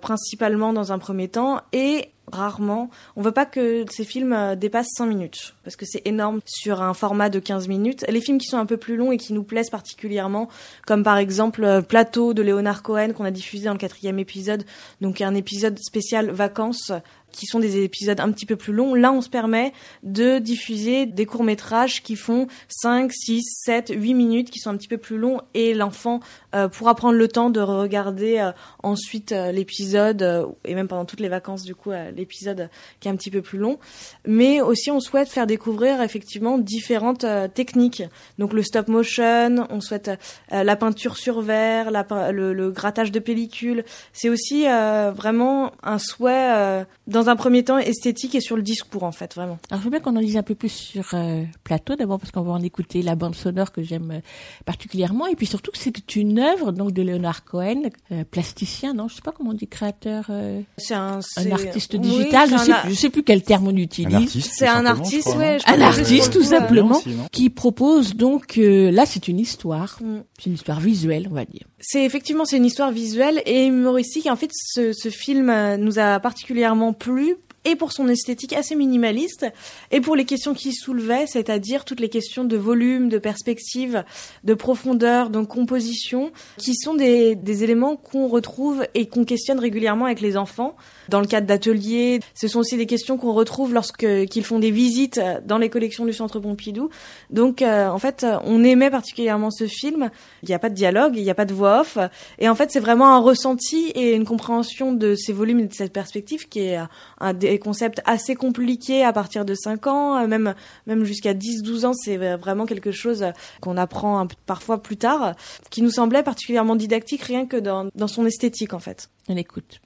principalement dans un premier temps et rarement. On veut pas que ces films dépassent 5 minutes parce que c'est énorme sur un format de 15 minutes. Les films qui sont un peu plus longs et qui nous plaisent particulièrement, comme par exemple euh, Plateau de Léonard Cohen qu'on a diffusé dans le quatrième épisode, donc un épisode spécial vacances qui sont des épisodes un petit peu plus longs. Là, on se permet de diffuser des courts-métrages qui font 5, 6, 7, 8 minutes, qui sont un petit peu plus longs, et l'enfant euh, pourra prendre le temps de regarder euh, ensuite l'épisode, et même pendant toutes les vacances, du coup, l'épisode qui est un petit peu plus long. Mais aussi, on souhaite faire découvrir effectivement différentes techniques. Donc le stop motion, on souhaite la peinture sur verre, la, le, le, grattage de pellicule. C'est aussi vraiment un souhait dans un premier temps esthétique et sur le discours en fait vraiment. Alors je veux bien qu'on en dise un peu plus sur euh, Plateau d'abord parce qu'on va en écouter la bande sonore que j'aime euh, particulièrement et puis surtout que c'est une œuvre donc de Leonard Cohen, euh, plasticien non? Je sais pas comment on dit créateur. Euh, c'est un, un, artiste digital. Oui, je sais je sais plus quel terme on utilise. C'est un artiste ouais. un artiste tout simplement qui propose donc là c'est une histoire, mm. c'est une histoire visuelle on va dire. C'est effectivement c'est une histoire visuelle et humoristique. En fait ce, ce film nous a particulièrement plu et pour son esthétique assez minimaliste, et pour les questions qu'il soulevait, c'est-à-dire toutes les questions de volume, de perspective, de profondeur, de composition, qui sont des, des éléments qu'on retrouve et qu'on questionne régulièrement avec les enfants dans le cadre d'ateliers. Ce sont aussi des questions qu'on retrouve lorsque qu'ils font des visites dans les collections du Centre Pompidou. Donc, euh, en fait, on aimait particulièrement ce film. Il n'y a pas de dialogue, il n'y a pas de voix off, et en fait, c'est vraiment un ressenti et une compréhension de ces volumes et de cette perspective qui est un des concepts assez compliqués à partir de 5 ans, même même jusqu'à 10-12 ans. C'est vraiment quelque chose qu'on apprend parfois plus tard, qui nous semblait particulièrement didactique rien que dans, dans son esthétique en fait. On écoute.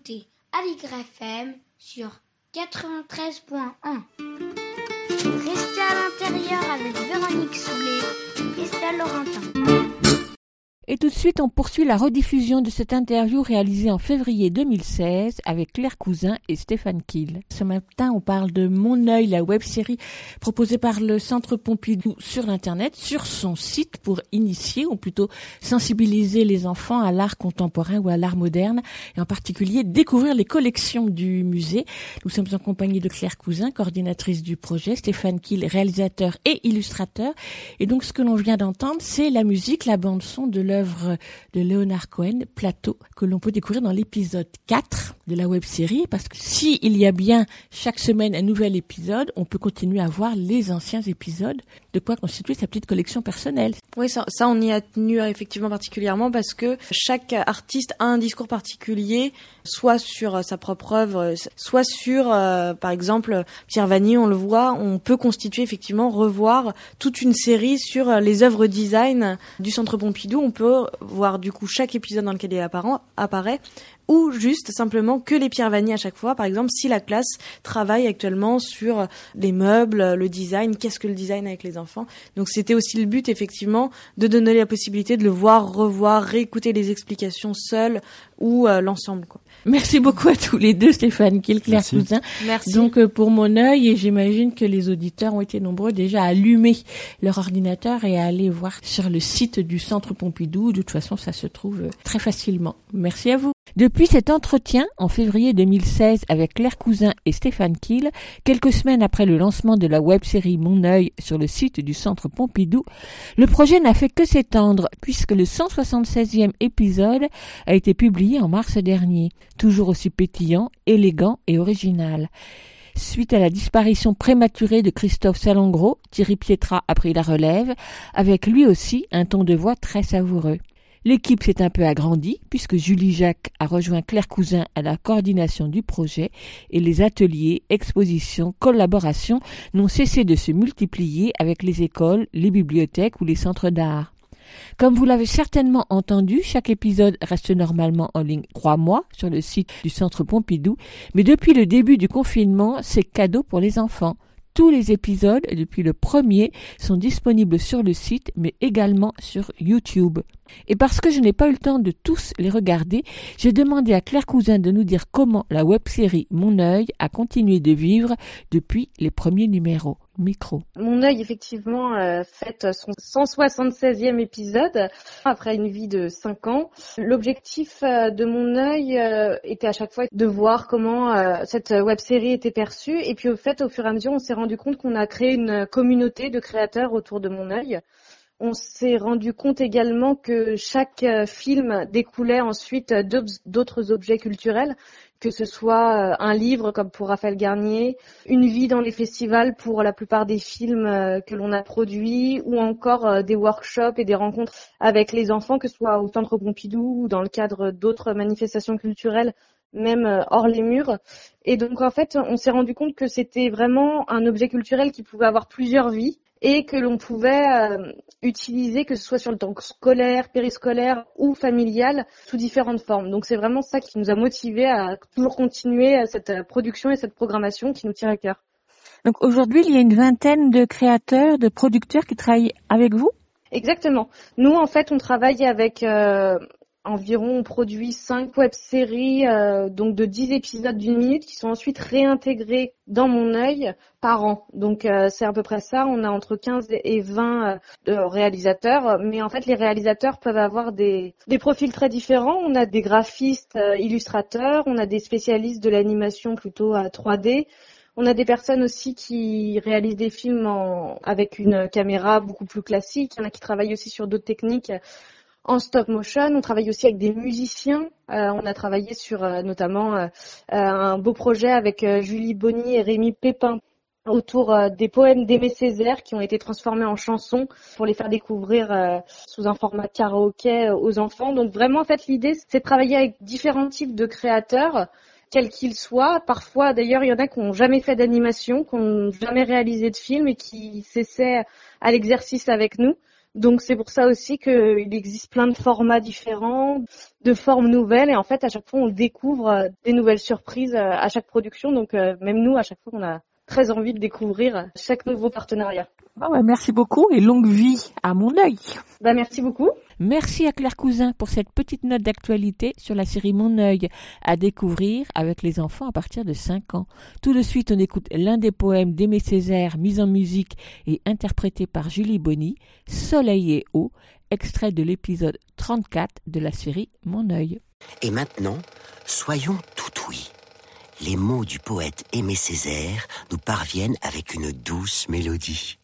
Écoutez Aligre FM sur 93.1. Restez à l'intérieur avec Véronique Soulet et Estelle Laurentin. Et tout de suite, on poursuit la rediffusion de cette interview réalisée en février 2016 avec Claire Cousin et Stéphane Kiel. Ce matin, on parle de Mon œil, la web-série proposée par le Centre Pompidou sur Internet, sur son site pour initier ou plutôt sensibiliser les enfants à l'art contemporain ou à l'art moderne et en particulier découvrir les collections du musée. Nous sommes en compagnie de Claire Cousin, coordinatrice du projet, Stéphane Kiel, réalisateur et illustrateur. Et donc, ce que l'on vient d'entendre, c'est la musique, la bande son de l'œuvre de Leonard Cohen, Plateau, que l'on peut découvrir dans l'épisode 4 de la web série, parce que si il y a bien chaque semaine un nouvel épisode, on peut continuer à voir les anciens épisodes, de quoi constituer sa petite collection personnelle. Oui, ça, on y a tenu effectivement particulièrement parce que chaque artiste a un discours particulier, soit sur sa propre œuvre, soit sur, euh, par exemple, Pierre Vanier, on le voit, on peut constituer effectivement, revoir toute une série sur les œuvres design du Centre Pompidou. On peut voir du coup chaque épisode dans lequel il apparaît ou juste simplement que les pierres vanille à chaque fois. Par exemple, si la classe travaille actuellement sur les meubles, le design, qu'est-ce que le design avec les enfants? Donc c'était aussi le but effectivement de donner la possibilité de le voir, revoir, réécouter les explications seules ou euh, l'ensemble. Quoi. Merci beaucoup à tous les deux, Stéphane Kiel, Claire Cousin. Merci. Donc euh, pour mon œil, et j'imagine que les auditeurs ont été nombreux déjà à allumer leur ordinateur et à aller voir sur le site du Centre Pompidou. De toute façon, ça se trouve euh, très facilement. Merci à vous. Depuis cet entretien en février 2016 avec Claire Cousin et Stéphane Kiel, quelques semaines après le lancement de la web-série Mon œil sur le site du Centre Pompidou, le projet n'a fait que s'étendre puisque le 176e épisode a été publié en mars dernier, toujours aussi pétillant, élégant et original. Suite à la disparition prématurée de Christophe Salengro, Thierry Pietra a pris la relève, avec lui aussi un ton de voix très savoureux. L'équipe s'est un peu agrandie puisque Julie Jacques a rejoint Claire Cousin à la coordination du projet et les ateliers, expositions, collaborations n'ont cessé de se multiplier avec les écoles, les bibliothèques ou les centres d'art. Comme vous l'avez certainement entendu, chaque épisode reste normalement en ligne trois mois sur le site du Centre Pompidou, mais depuis le début du confinement, c'est cadeau pour les enfants. Tous les épisodes, depuis le premier, sont disponibles sur le site, mais également sur YouTube. Et parce que je n'ai pas eu le temps de tous les regarder, j'ai demandé à Claire Cousin de nous dire comment la web-série Mon œil a continué de vivre depuis les premiers numéros. Micro. Mon œil, effectivement, euh, fête son 176e épisode après une vie de 5 ans. L'objectif euh, de mon œil euh, était à chaque fois de voir comment cette web-série était perçue. Et puis, au fait, au fur et à mesure, on s'est rendu compte qu'on a créé une communauté de créateurs autour de mon œil. On s'est rendu compte également que chaque euh, film découlait ensuite d'autres objets culturels, que ce soit euh, un livre comme pour Raphaël Garnier, une vie dans les festivals pour la plupart des films euh, que l'on a produits, ou encore des workshops et des rencontres avec les enfants, que ce soit au Centre Pompidou ou dans le cadre d'autres manifestations culturelles même hors les murs. Et donc en fait, on s'est rendu compte que c'était vraiment un objet culturel qui pouvait avoir plusieurs vies et que l'on pouvait euh, utiliser, que ce soit sur le temps scolaire, périscolaire ou familial, sous différentes formes. Donc c'est vraiment ça qui nous a motivés à toujours continuer cette production et cette programmation qui nous tient à cœur. Donc aujourd'hui, il y a une vingtaine de créateurs, de producteurs qui travaillent avec vous? Exactement. Nous, en fait, on travaille avec euh, environ on produit cinq web-séries euh, donc de 10 épisodes d'une minute qui sont ensuite réintégrés dans mon œil par an. Donc euh, c'est à peu près ça, on a entre 15 et 20 euh, réalisateurs, mais en fait les réalisateurs peuvent avoir des, des profils très différents. On a des graphistes illustrateurs, on a des spécialistes de l'animation plutôt à 3D. On a des personnes aussi qui réalisent des films en, avec une caméra beaucoup plus classique. Il y en a qui travaillent aussi sur d'autres techniques en stop motion. On travaille aussi avec des musiciens. Euh, on a travaillé sur euh, notamment euh, un beau projet avec Julie Bonny et Rémi Pépin autour des poèmes d'Aimé Césaire qui ont été transformés en chansons pour les faire découvrir sous un format karaoké aux enfants. Donc vraiment, en fait, l'idée, c'est de travailler avec différents types de créateurs quels qu'ils soient. Parfois, d'ailleurs, il y en a qui n'ont jamais fait d'animation, qui n'ont jamais réalisé de film et qui s'essaient à l'exercice avec nous. Donc c'est pour ça aussi qu'il existe plein de formats différents, de formes nouvelles et en fait à chaque fois on découvre des nouvelles surprises à chaque production. Donc même nous à chaque fois on a très envie de découvrir chaque nouveau partenariat. Ah merci beaucoup et longue vie à mon œil. Bah, merci beaucoup. Merci à Claire Cousin pour cette petite note d'actualité sur la série Mon œil à découvrir avec les enfants à partir de 5 ans. Tout de suite, on écoute l'un des poèmes d'Aimé Césaire, mis en musique et interprété par Julie Bonny, Soleil et eau, extrait de l'épisode 34 de la série Mon œil. Et maintenant, soyons tout oui. Les mots du poète Aimé Césaire nous parviennent avec une douce mélodie.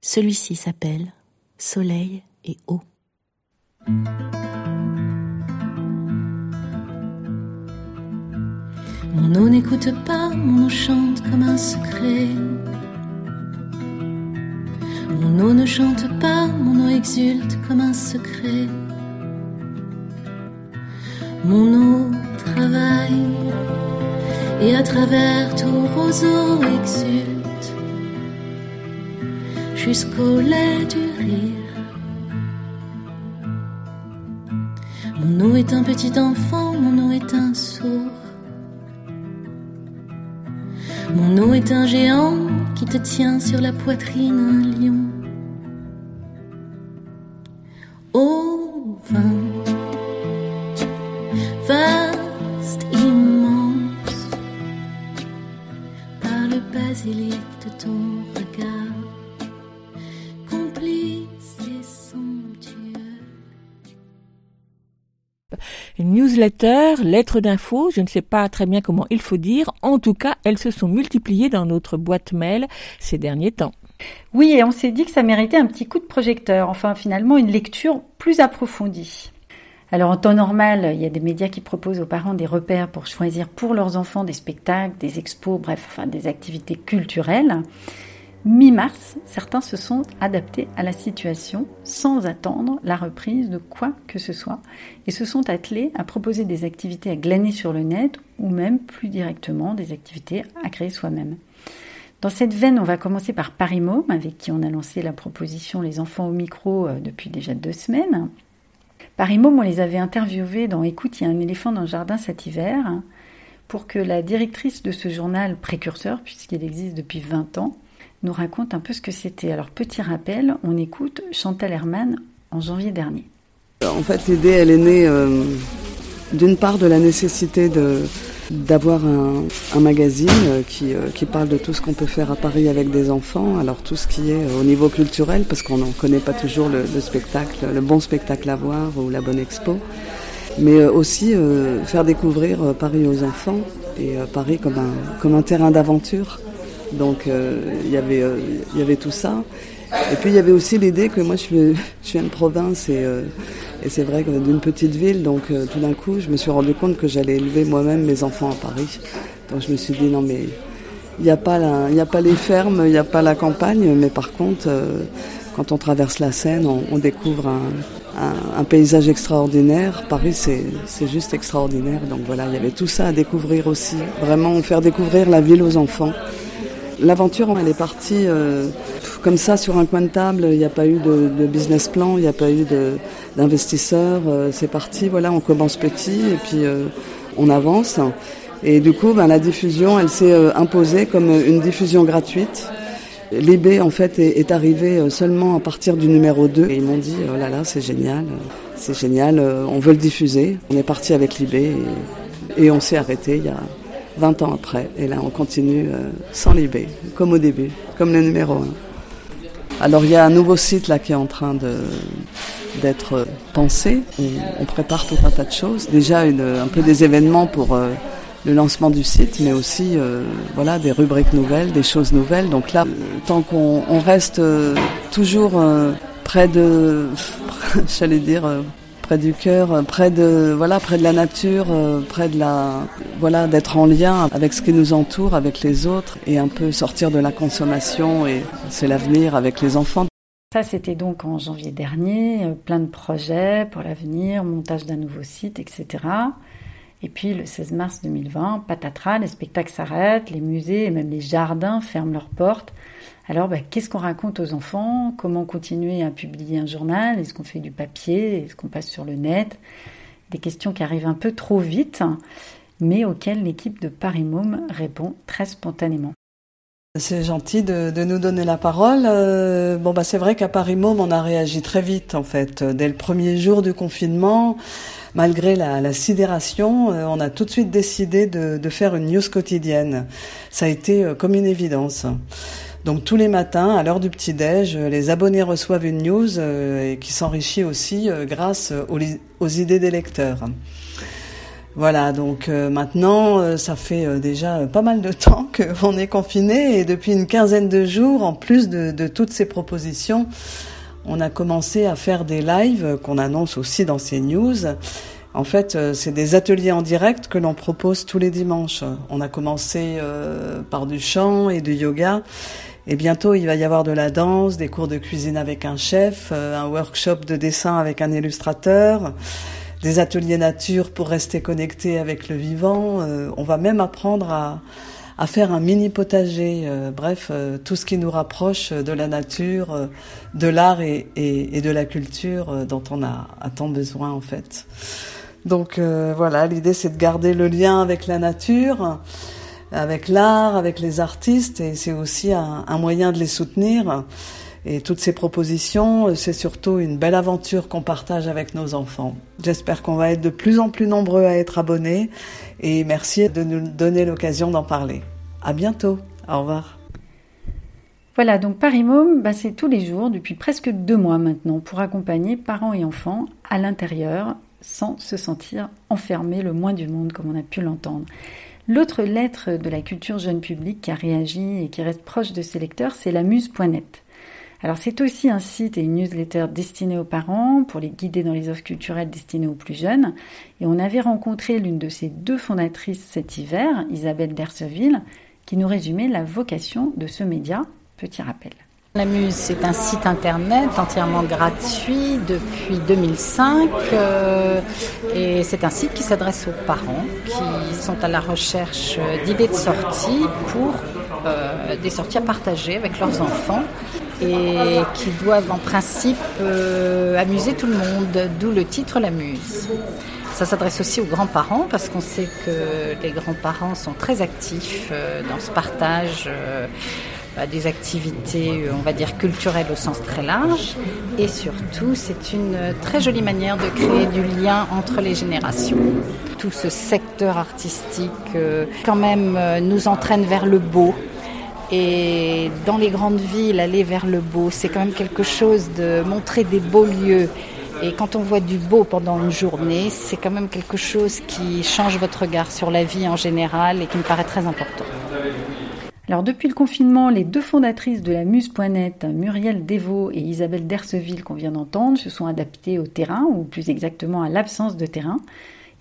Celui-ci s'appelle Soleil et eau. Mon eau n'écoute pas, mon eau chante comme un secret. Mon eau ne chante pas, mon eau exulte comme un secret. Mon eau travaille et à travers tout roseau exulte jusqu'au lait du rire. Mon eau est un petit enfant, mon eau est un sourd. Mon eau est un géant qui te tient sur la poitrine, un lion. Newsletter, lettres d'infos, je ne sais pas très bien comment il faut dire. En tout cas, elles se sont multipliées dans notre boîte mail ces derniers temps. Oui, et on s'est dit que ça méritait un petit coup de projecteur, enfin finalement une lecture plus approfondie. Alors en temps normal, il y a des médias qui proposent aux parents des repères pour choisir pour leurs enfants des spectacles, des expos, bref, enfin des activités culturelles mi-mars, certains se sont adaptés à la situation sans attendre la reprise de quoi que ce soit et se sont attelés à proposer des activités à glaner sur le net ou même plus directement des activités à créer soi-même. Dans cette veine, on va commencer par Paris avec qui on a lancé la proposition Les enfants au micro euh, depuis déjà deux semaines. Paris on les avait interviewés dans Écoute, il y a un éléphant dans le jardin cet hiver pour que la directrice de ce journal précurseur, puisqu'il existe depuis 20 ans, nous raconte un peu ce que c'était. Alors, petit rappel, on écoute Chantal Herman en janvier dernier. En fait, l'idée, elle est née euh, d'une part de la nécessité d'avoir un, magazine euh, qui, euh, qui parle de tout ce qu'on peut faire à Paris avec des enfants, alors tout ce qui est au niveau culturel, parce qu'on n'en connaît pas toujours le, spectacle, le bon spectacle à voir ou la bonne expo, mais aussi faire découvrir Paris aux enfants et Paris comme un terrain d'aventure donc euh, il y avait euh, y avait tout ça. Et puis il y avait aussi l'idée que moi je, suis, *laughs* je de province et, euh, et c'est vrai que d'une petite ville, donc tout d'un coup je me suis rendu compte que j'allais élever moi-même mes enfants à Paris. Donc je me suis dit non mais il n'y a, pas a pas les fermes, il n'y a pas la campagne, mais par contre quand on traverse la Seine, on, découvre un, un, paysage extraordinaire. Paris, c'est juste extraordinaire. Donc voilà, il y avait tout ça à découvrir aussi. Vraiment faire découvrir la ville aux enfants. L'aventure, elle est partie euh, comme ça sur un coin de table. Il n'y a pas eu de, business plan, il n'y a pas eu d'investisseurs. Euh, c'est parti, voilà, on commence petit et puis euh, on avance. Et du coup, ben, la diffusion, elle s'est imposée comme une diffusion gratuite. L'IB, en fait, est, est, arrivé seulement à partir du numéro 2. Et ils m'ont dit, oh là là, c'est génial, c'est génial, on veut le diffuser. On est parti avec l'IB et, et on s'est arrêté il y a 20 ans après. Et là, on continue euh, sans libé, comme au début, comme le numéro 1. Alors, il y a un nouveau site là qui est en train de d'être pensé. On, prépare tout un tas de choses. Déjà, une, un peu des événements pour euh, le lancement du site, mais aussi euh, voilà des rubriques nouvelles, des choses nouvelles. Donc là, tant qu'on on reste toujours près de, *laughs* j'allais dire près du cœur, euh, près de voilà, près de la nature, euh, près de la voilà, d'être en lien avec ce qui nous entoure, avec les autres et un peu sortir de la consommation et c'est l'avenir avec les enfants. Ça, c'était donc en janvier dernier, euh, plein de projets pour l'avenir, montage d'un nouveau site, etc. Et puis le 16 mars 2020, patatras, les spectacles s'arrêtent, les musées et même les jardins ferment leurs portes. Alors, bah, qu'est-ce qu'on raconte aux enfants? Comment continuer à publier un journal? Est-ce qu'on fait du papier? Est-ce qu'on passe sur le net? Des questions qui arrivent un peu trop vite, mais auxquelles l'équipe de Paris Môme répond très spontanément. C'est gentil de, nous donner la parole. Euh, bon, bah, c'est vrai qu'à Paris Môme, on a réagi très vite, en fait. Dès le premier jour du confinement, malgré la, sidération, euh, on a tout de suite décidé de, faire une news quotidienne. Ça a été euh, comme une évidence. Donc tous les matins, à l'heure du petit-déj, les abonnés reçoivent une news et qui s'enrichit aussi grâce aux idées des lecteurs. Voilà, donc euh, maintenant, euh, ça fait euh, déjà pas mal de *laughs* temps qu'on est confiné et depuis une quinzaine de jours, en plus de, toutes ces propositions, on a commencé à faire des lives qu'on annonce aussi dans ces news. En fait, c'est des ateliers en direct que l'on propose tous les dimanches. On a commencé par du chant et du yoga. Et bientôt, il va y avoir de la danse, des cours de cuisine avec un chef, un workshop de dessin avec un illustrateur, des ateliers nature pour rester connecté avec le vivant. Euh, on va même apprendre à, à faire un mini potager. Euh, bref, euh, tout ce qui nous rapproche de la nature, de l'art et, et, et, de la culture dont on a, a, tant besoin en fait. Donc voilà, l'idée c'est de garder le lien avec la nature, avec l'art, avec les artistes, et c'est aussi un, moyen de les soutenir. Et toutes ces propositions, euh, c'est surtout une belle aventure qu'on partage avec nos enfants. J'espère qu'on va être de plus en plus nombreux à être abonnés et merci de nous donner l'occasion d'en parler. À bientôt. Au revoir. Voilà, donc Paris bah, c'est tous les jours depuis presque deux mois maintenant pour accompagner parents et enfants à l'intérieur sans se sentir enfermés le moins du monde comme on a pu l'entendre. L'autre lettre de la culture jeune public qui a réagi et qui reste proche de ses lecteurs, c'est la muse.net. Alors c'est aussi un site et une newsletter destinée aux parents pour les guider dans les offres culturelles destinées aux plus jeunes. Et on avait rencontré l'une de ces deux fondatrices cet hiver, Isabelle Derseville, qui nous résumait la vocation de ce média. Petit rappel. La Muse, c'est un site internet entièrement gratuit depuis 2005 euh, et c'est un site qui s'adresse aux parents qui sont à la recherche d'idées de sortie pour euh, des sorties à partager avec leurs enfants et qui doivent en principe euh, amuser tout le monde, d'où le titre La Muse. Ça s'adresse aussi aux grands-parents parce qu'on sait que les grands-parents sont très actifs dans ce partage des activités, on va dire, culturelles au sens très large. Et surtout, c'est une très jolie manière de créer du lien entre les générations. Tout ce secteur artistique, quand même, nous entraîne vers le beau, et dans les grandes villes, aller vers le beau, c'est quand même quelque chose de montrer des beaux lieux. Et quand on voit du beau pendant une journée, c'est quand même quelque chose qui change votre regard sur la vie en général et qui me paraît très important. Alors depuis le confinement, les deux fondatrices de la Muse.net, Muriel Devaux et Isabelle Derseville qu'on vient d'entendre, se sont adaptées au terrain, ou plus exactement à l'absence de terrain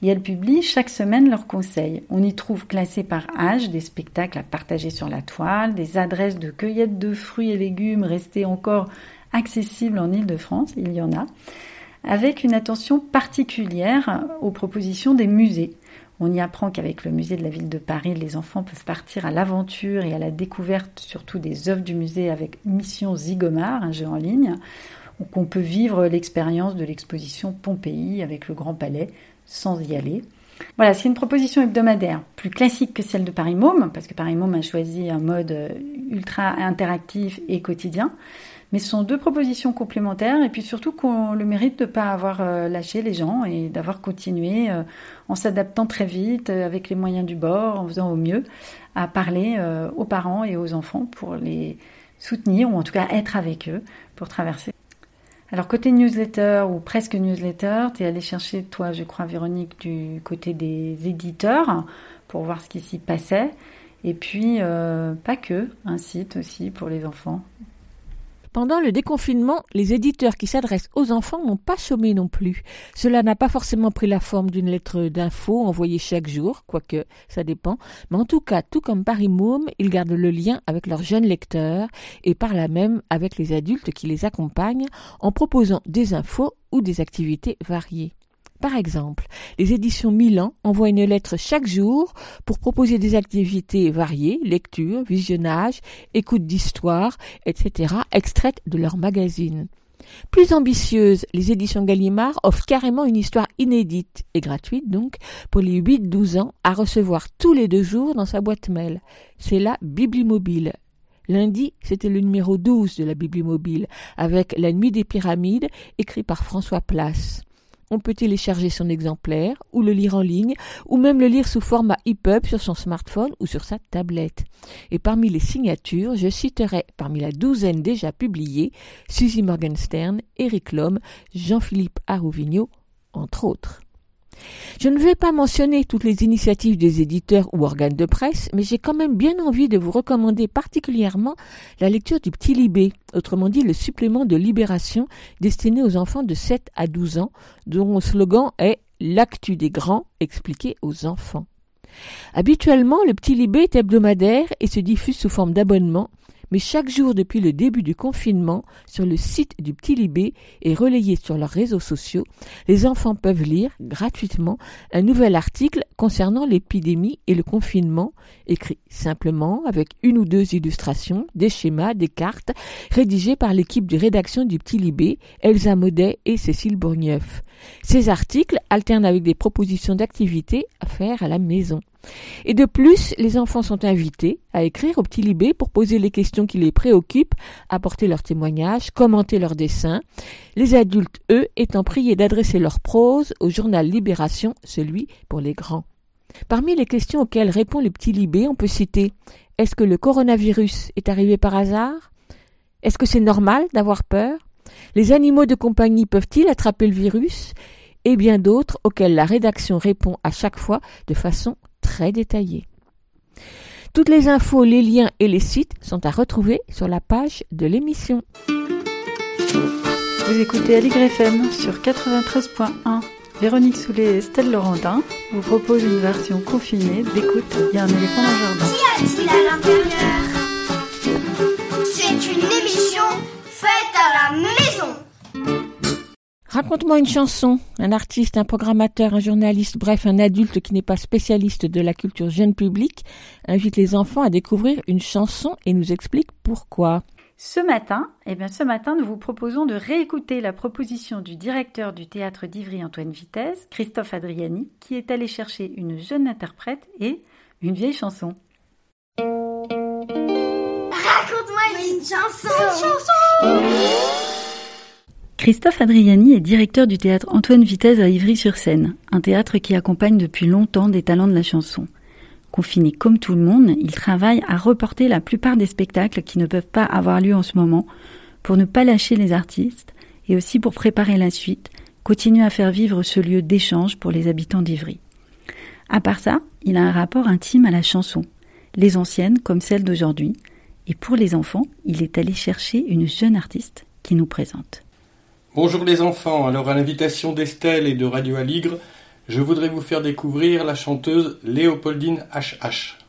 et elles publient chaque semaine leurs conseils. On y trouve classés par âge des spectacles à partager sur la toile, des adresses de cueillette de fruits et légumes restés encore accessibles en Ile-de-France, il y en a, avec une attention particulière aux propositions des musées. On y apprend qu'avec le musée de la ville de Paris, les enfants peuvent partir à l'aventure et à la découverte surtout des œuvres du musée avec Mission Zigomar, un jeu en ligne, qu'on peut vivre l'expérience de l'exposition Pompéi avec le Grand Palais, sans y aller. Voilà, c'est une proposition hebdomadaire plus classique que celle de Paris Môme, parce que Paris Môme a choisi un mode euh, ultra interactif et quotidien. Mais ce sont deux propositions complémentaires et puis surtout qu'on le mérite de ne pas avoir euh, lâché les gens et d'avoir continué euh, en s'adaptant très vite avec les moyens du bord, en faisant au mieux, à parler aux parents et aux enfants pour les soutenir ou en tout cas être avec eux pour traverser alors côté newsletter ou presque newsletter, tu es allé chercher, toi je crois Véronique, du côté des éditeurs pour voir ce qui s'y passait. Et puis, euh, pas que, un site aussi pour les enfants. Pendant le déconfinement, les éditeurs qui s'adressent aux enfants n'ont pas chômé non plus. Cela n'a pas forcément pris la forme d'une lettre d'info envoyée chaque jour, quoique ça dépend, mais en tout cas, tout comme Paris Môme, ils gardent le lien avec leurs jeunes lecteurs et par là même avec les adultes qui les accompagnent en proposant des infos ou des activités variées. Par exemple, les éditions Milan envoient une lettre chaque jour pour proposer des activités variées, lecture, visionnage, écoute d'histoire, etc., extraites de leur magazine. Plus ambitieuses, les éditions Gallimard offrent carrément une histoire inédite et gratuite donc pour les 8-12 ans à recevoir tous les deux jours dans sa boîte mail. C'est la Biblimobile. Lundi, c'était le numéro 12 de la Biblimobile avec La nuit des pyramides écrit par François Place. On peut télécharger son exemplaire ou le lire en ligne ou même le lire sous format EPUB sur son smartphone ou sur sa tablette. Et parmi les signatures, je citerai parmi la douzaine déjà publiées Suzy Morgenstern, Eric Lhomme, Jean-Philippe Arouvigno, entre autres. Je ne vais pas mentionner toutes les initiatives des éditeurs ou organes de presse, mais j'ai quand même bien envie de vous recommander particulièrement la lecture du Petit Libé, autrement dit le supplément de libération destiné aux enfants de 7 à 12 ans, dont le slogan est L'actu des grands expliqué aux enfants. Habituellement, le Petit Libé est hebdomadaire et se diffuse sous forme d'abonnement mais chaque jour depuis le début du confinement, sur le site du Petit Libé et relayé sur leurs réseaux sociaux, les enfants peuvent lire gratuitement un nouvel article concernant l'épidémie et le confinement, écrit simplement avec une ou deux illustrations, des schémas, des cartes, rédigés par l'équipe de rédaction du Petit Libé, Elsa Modet et Cécile Bourgneuf. Ces articles alternent avec des propositions d'activités à faire à la maison. Et de plus, les enfants sont invités à écrire au petit Libé pour poser les questions qui les préoccupent, apporter leurs témoignages, commenter leurs dessins. Les adultes, eux, étant priés d'adresser leur prose au journal Libération, celui pour les grands. Parmi les questions auxquelles répond le petit Libé, on peut citer Est-ce que le coronavirus est arrivé par hasard Est-ce que c'est normal d'avoir peur Les animaux de compagnie peuvent-ils attraper le virus? et bien d'autres auxquelles la rédaction répond à chaque fois de façon très détaillé. Toutes les infos, les liens et les sites sont à retrouver sur la page de l'émission. Vous écoutez Aligre FM sur 93.1. Véronique Soulet et Estelle Laurentin vous proposent une version confinée d'écoute Il y a un éléphant dans le jardin. Qu'y a-t-il à l'intérieur? C'est une émission faite à la maison. Raconte-moi une chanson. Un artiste, un programmateur, un journaliste, bref, un adulte qui n'est pas spécialiste de la culture jeune public invite les enfants à découvrir une chanson et nous explique pourquoi. Ce matin, eh bien, ce matin, nous vous proposons de réécouter la proposition du directeur du théâtre d'Ivry, Antoine Vitesse, Christophe Adriani, qui est allé chercher une jeune interprète et une vieille chanson. Raconte-moi une chanson. Une chanson. Christophe Adriani est directeur du théâtre Antoine Vitesse à Ivry-sur-Seine, un théâtre qui accompagne depuis longtemps des talents de la chanson. Confiné comme tout le monde, il travaille à reporter la plupart des spectacles qui ne peuvent pas avoir lieu en ce moment pour ne pas lâcher les artistes et aussi pour préparer la suite, continuer à faire vivre ce lieu d'échange pour les habitants d'Ivry. À part ça, il a un rapport intime à la chanson, les anciennes comme celles d'aujourd'hui, et pour les enfants, il est allé chercher une jeune artiste qui nous présente. Bonjour les enfants, alors à l'invitation d'Estelle et de Radio Aligre, je voudrais vous faire découvrir la chanteuse Léopoldine HH.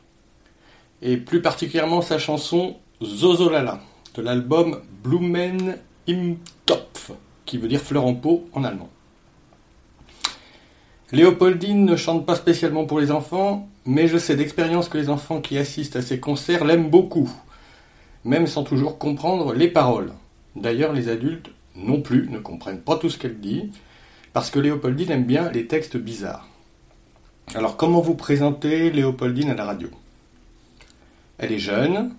Et plus particulièrement sa chanson Zozolala, de l'album Blumen im Topf, qui veut dire fleur en pot en allemand. Léopoldine ne chante pas spécialement pour les enfants, mais je sais d'expérience que les enfants qui assistent à ses concerts l'aiment beaucoup, même sans toujours comprendre les paroles. D'ailleurs, les adultes non plus ne comprennent pas tout ce qu'elle dit, parce que Léopoldine aime bien les textes bizarres. Alors comment vous présenter Léopoldine à la radio? Elle est jeune,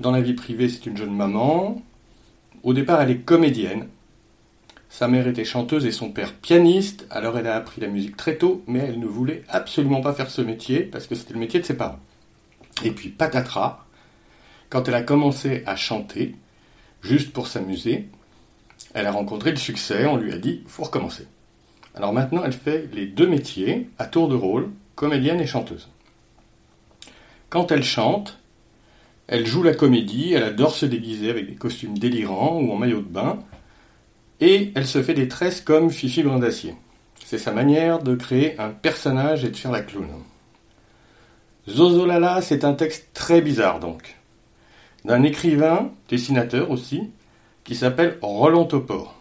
dans la vie privée c'est une jeune maman, au départ elle est comédienne, sa mère était chanteuse et son père pianiste, alors elle a appris la musique très tôt, mais elle ne voulait absolument pas faire ce métier, parce que c'était le métier de ses parents. Et puis patatras, quand elle a commencé à chanter, juste pour s'amuser, elle a rencontré le succès, on lui a dit, faut recommencer. Alors maintenant, elle fait les deux métiers à tour de rôle, comédienne et chanteuse. Quand elle chante, elle joue la comédie, elle adore se déguiser avec des costumes délirants ou en maillot de bain, et elle se fait des tresses comme Fifi Brindacier. C'est sa manière de créer un personnage et de faire la clown. Zozolala, c'est un texte très bizarre donc. D'un écrivain, dessinateur aussi, qui s'appelle Roland Topor.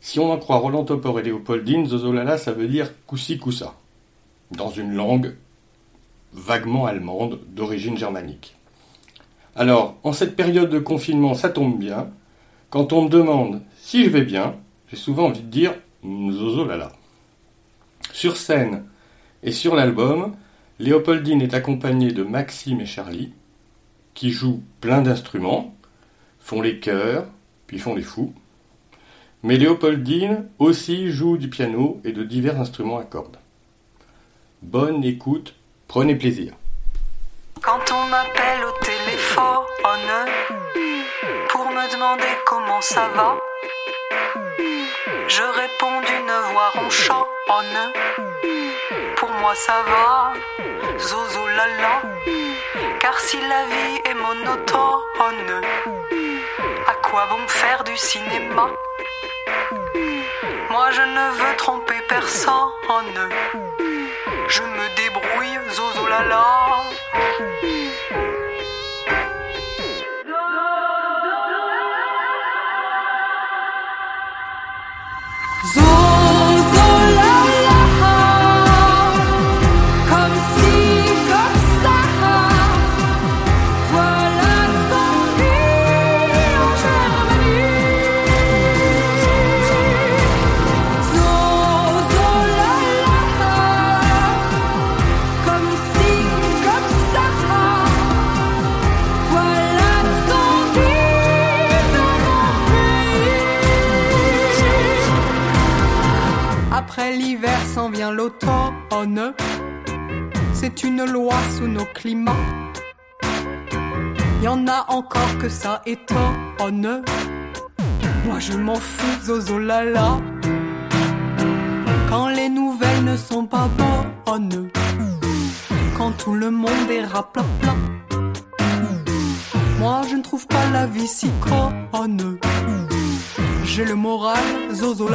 Si on en croit Roland Topor et Léopoldine, Zozolala, ça veut dire coussi coussa, dans une langue vaguement allemande d'origine germanique. Alors, en cette période de confinement, ça tombe bien. Quand on me demande si je vais bien, j'ai souvent envie de dire Zozolala. Sur scène et sur l'album, Léopoldine est accompagnée de Maxime et Charlie, qui jouent plein d'instruments, font les chœurs, puis font les fous. Mais Léopoldine aussi joue du piano et de divers instruments à cordes. Bonne écoute, prenez plaisir. Quand on m'appelle au téléphone pour me demander comment ça va, je réponds d'une voix ronchonne. Pour moi ça va, zozo lala. Car si la vie est monotone, à quoi bon faire du cinéma? Moi je ne veux tromper personne. Je me débrouille, zozo lala. Zozo Après l'hiver s'en vient l'automne. C'est une loi sous nos climats. Y en a encore que ça étonne. Moi je m'en fous, zozo lala. Quand les nouvelles ne sont pas bonnes. Quand tout le monde est raplapla. Moi je ne trouve pas la vie si conne. J'ai le moral, zozo. Zozo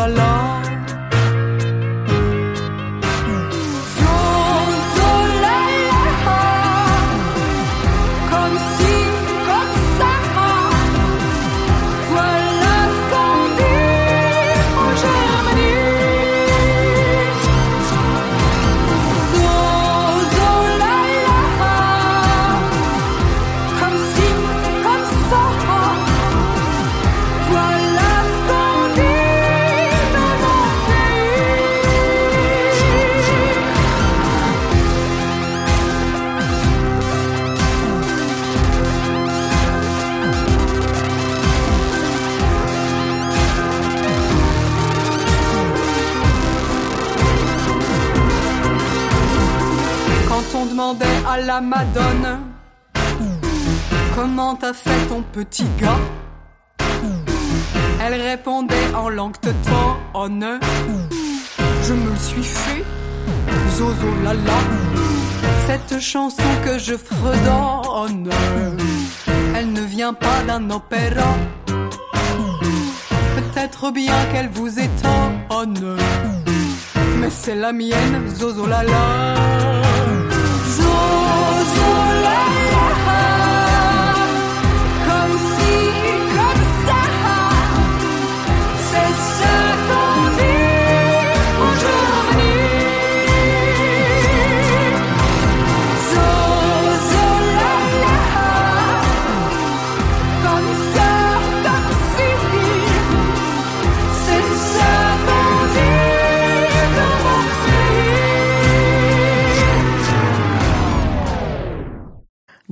la Madone. Comment t'as fait ton petit gars? Elle répondait en langue teutonne Je me suis fait. Zozo lala Cette chanson que je fredonne Elle ne vient pas d'un opéra. Peut-être bien qu'elle vous étonne Mais c'est la mienne Zozo Zozo lala Comme si, comme ça C'est ce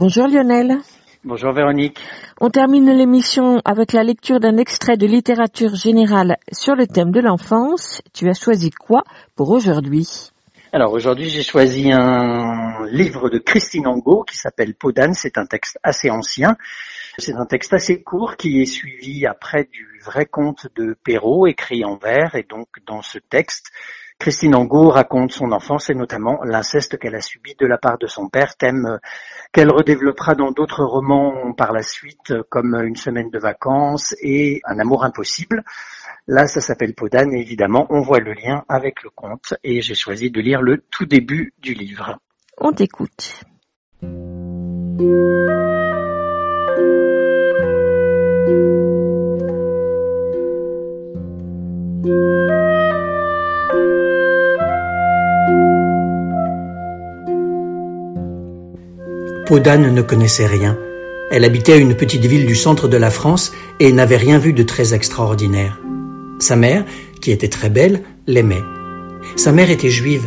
Bonjour Lionel. Bonjour Véronique. On termine l'émission avec la lecture d'un extrait de littérature générale sur le thème de l'enfance. Tu as choisi quoi pour aujourd'hui? Alors aujourd'hui j'ai choisi un livre de Christine Angot qui s'appelle Podane. C'est un texte assez ancien. C'est un texte assez court qui est suivi après du vrai conte de Perrault écrit en vers et donc dans ce texte Christine Angot raconte son enfance et notamment l'inceste qu'elle a subi de la part de son père, thème euh, qu'elle redéveloppera dans d'autres romans par la suite, euh, comme Une semaine de vacances et Un amour impossible. Là, ça s'appelle Podane et évidemment, on voit le lien avec le conte et j'ai choisi de lire le tout début du livre. On t'écoute. Podane ne connaissait rien. Elle habitait une petite ville du centre de la France et n'avait rien vu de très extraordinaire. Sa mère, qui était très belle, l'aimait. Sa mère était juive,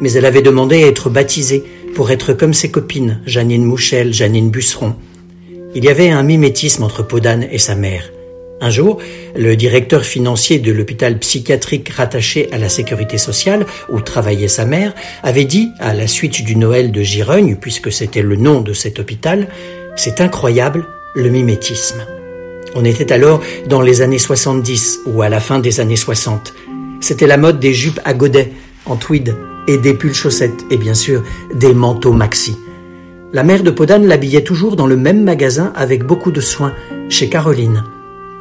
mais elle avait demandé à être baptisée pour être comme ses copines, Janine Mouchel, Janine Busseron. Il y avait un mimétisme entre Podane et sa mère. Un jour, le directeur financier de l'hôpital psychiatrique rattaché à la sécurité sociale, où travaillait sa mère, avait dit, à la suite du Noël de Girogne, puisque c'était le nom de cet hôpital, c'est incroyable, le mimétisme. On était alors dans les années 70 ou à la fin des années 60. C'était la mode des jupes à godets, en tweed, et des pulls chaussettes, et bien sûr des manteaux maxi. La mère de Podane l'habillait toujours dans le même magasin avec beaucoup de soin, chez Caroline.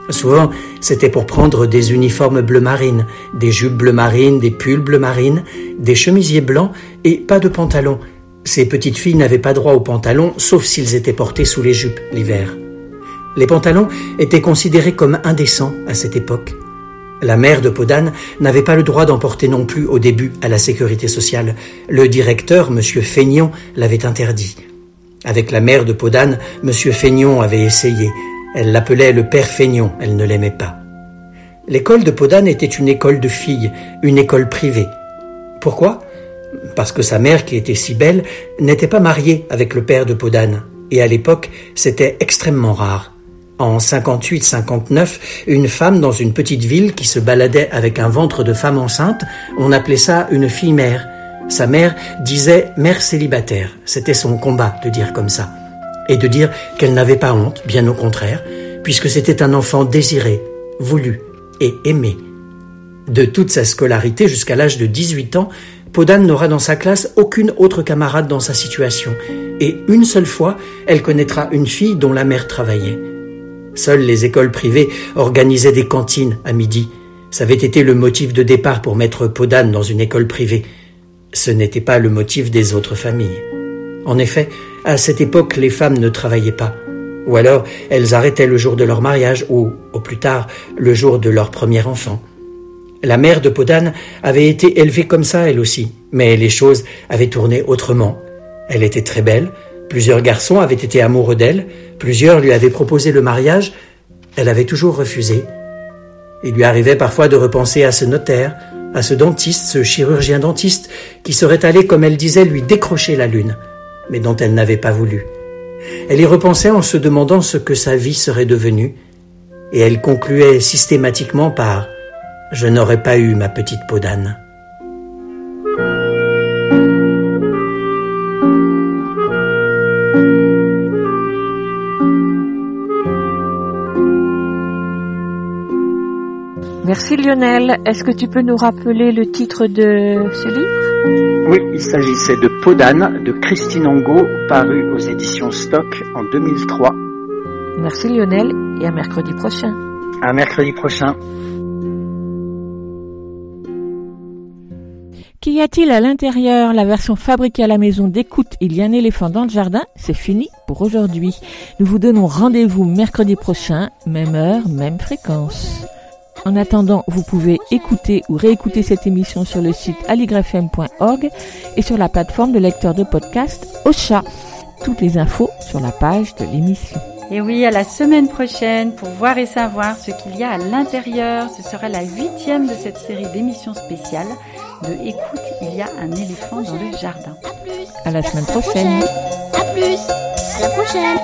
Souvent, c'était pour prendre des uniformes bleu marine, des jupes bleu marine, des pulls bleu marine, des chemisiers blancs et pas de pantalons. Ces petites filles n'avaient pas droit aux pantalons, sauf s'ils étaient portés sous les jupes l'hiver. Les pantalons étaient considérés comme indécents à cette époque. La mère de Podane n'avait pas le droit d'en porter non plus au début à la sécurité sociale. Le directeur, M. Feignon, l'avait interdit. Avec la mère de Podane, M. Feignon avait essayé. Elle l'appelait le père Feignon, elle ne l'aimait pas. L'école de Podane était une école de filles, une école privée. Pourquoi? Parce que sa mère, qui était si belle, n'était pas mariée avec le père de Podane. Et à l'époque, c'était extrêmement rare. En 58-59, une femme dans une petite ville qui se baladait avec un ventre de femme enceinte, on appelait ça une fille-mère. Sa mère disait mère célibataire. C'était son combat de dire comme ça. Et de dire qu'elle n'avait pas honte, bien au contraire, puisque c'était un enfant désiré, voulu et aimé. De toute sa scolarité jusqu'à l'âge de 18 ans, Podane n'aura dans sa classe aucune autre camarade dans sa situation. Et une seule fois, elle connaîtra une fille dont la mère travaillait. Seules les écoles privées organisaient des cantines à midi. Ça avait été le motif de départ pour mettre Podane dans une école privée. Ce n'était pas le motif des autres familles. En effet, à cette époque, les femmes ne travaillaient pas. Ou alors, elles arrêtaient le jour de leur mariage ou, au plus tard, le jour de leur premier enfant. La mère de Podane avait été élevée comme ça, elle aussi, mais les choses avaient tourné autrement. Elle était très belle, plusieurs garçons avaient été amoureux d'elle, plusieurs lui avaient proposé le mariage, elle avait toujours refusé. Il lui arrivait parfois de repenser à ce notaire, à ce dentiste, ce chirurgien dentiste, qui serait allé, comme elle disait, lui décrocher la lune, mais dont elle n'avait pas voulu. Elle y repensait en se demandant ce que sa vie serait devenue, et elle concluait systématiquement par ⁇ Je n'aurais pas eu ma petite peau d'âne ⁇ Merci Lionel. Est-ce que tu peux nous rappeler le titre de ce livre? Oui, il s'agissait de Podane de Christine Angot, paru aux éditions Stock en 2003. Merci Lionel et à mercredi prochain. À mercredi prochain. Qu'y a-t-il à l'intérieur? La version fabriquée à la maison d'écoute Il y a un éléphant dans le jardin, c'est fini pour aujourd'hui. Nous vous donnons rendez-vous mercredi prochain, même heure, même fréquence. En attendant, vous pouvez écouter ou réécouter cette émission sur le site aligrefm.org et sur la plateforme de lecteur de podcast Ocha. Toutes les infos sur la page de l'émission. Et oui, à la semaine prochaine pour voir et savoir ce qu'il y a à l'intérieur. Ce sera la huitième de cette série d'émissions spéciales de Écoute, il y a un éléphant dans le jardin. À la semaine prochaine. À plus. À la prochaine.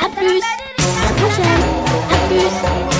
À plus. À la prochaine. À plus.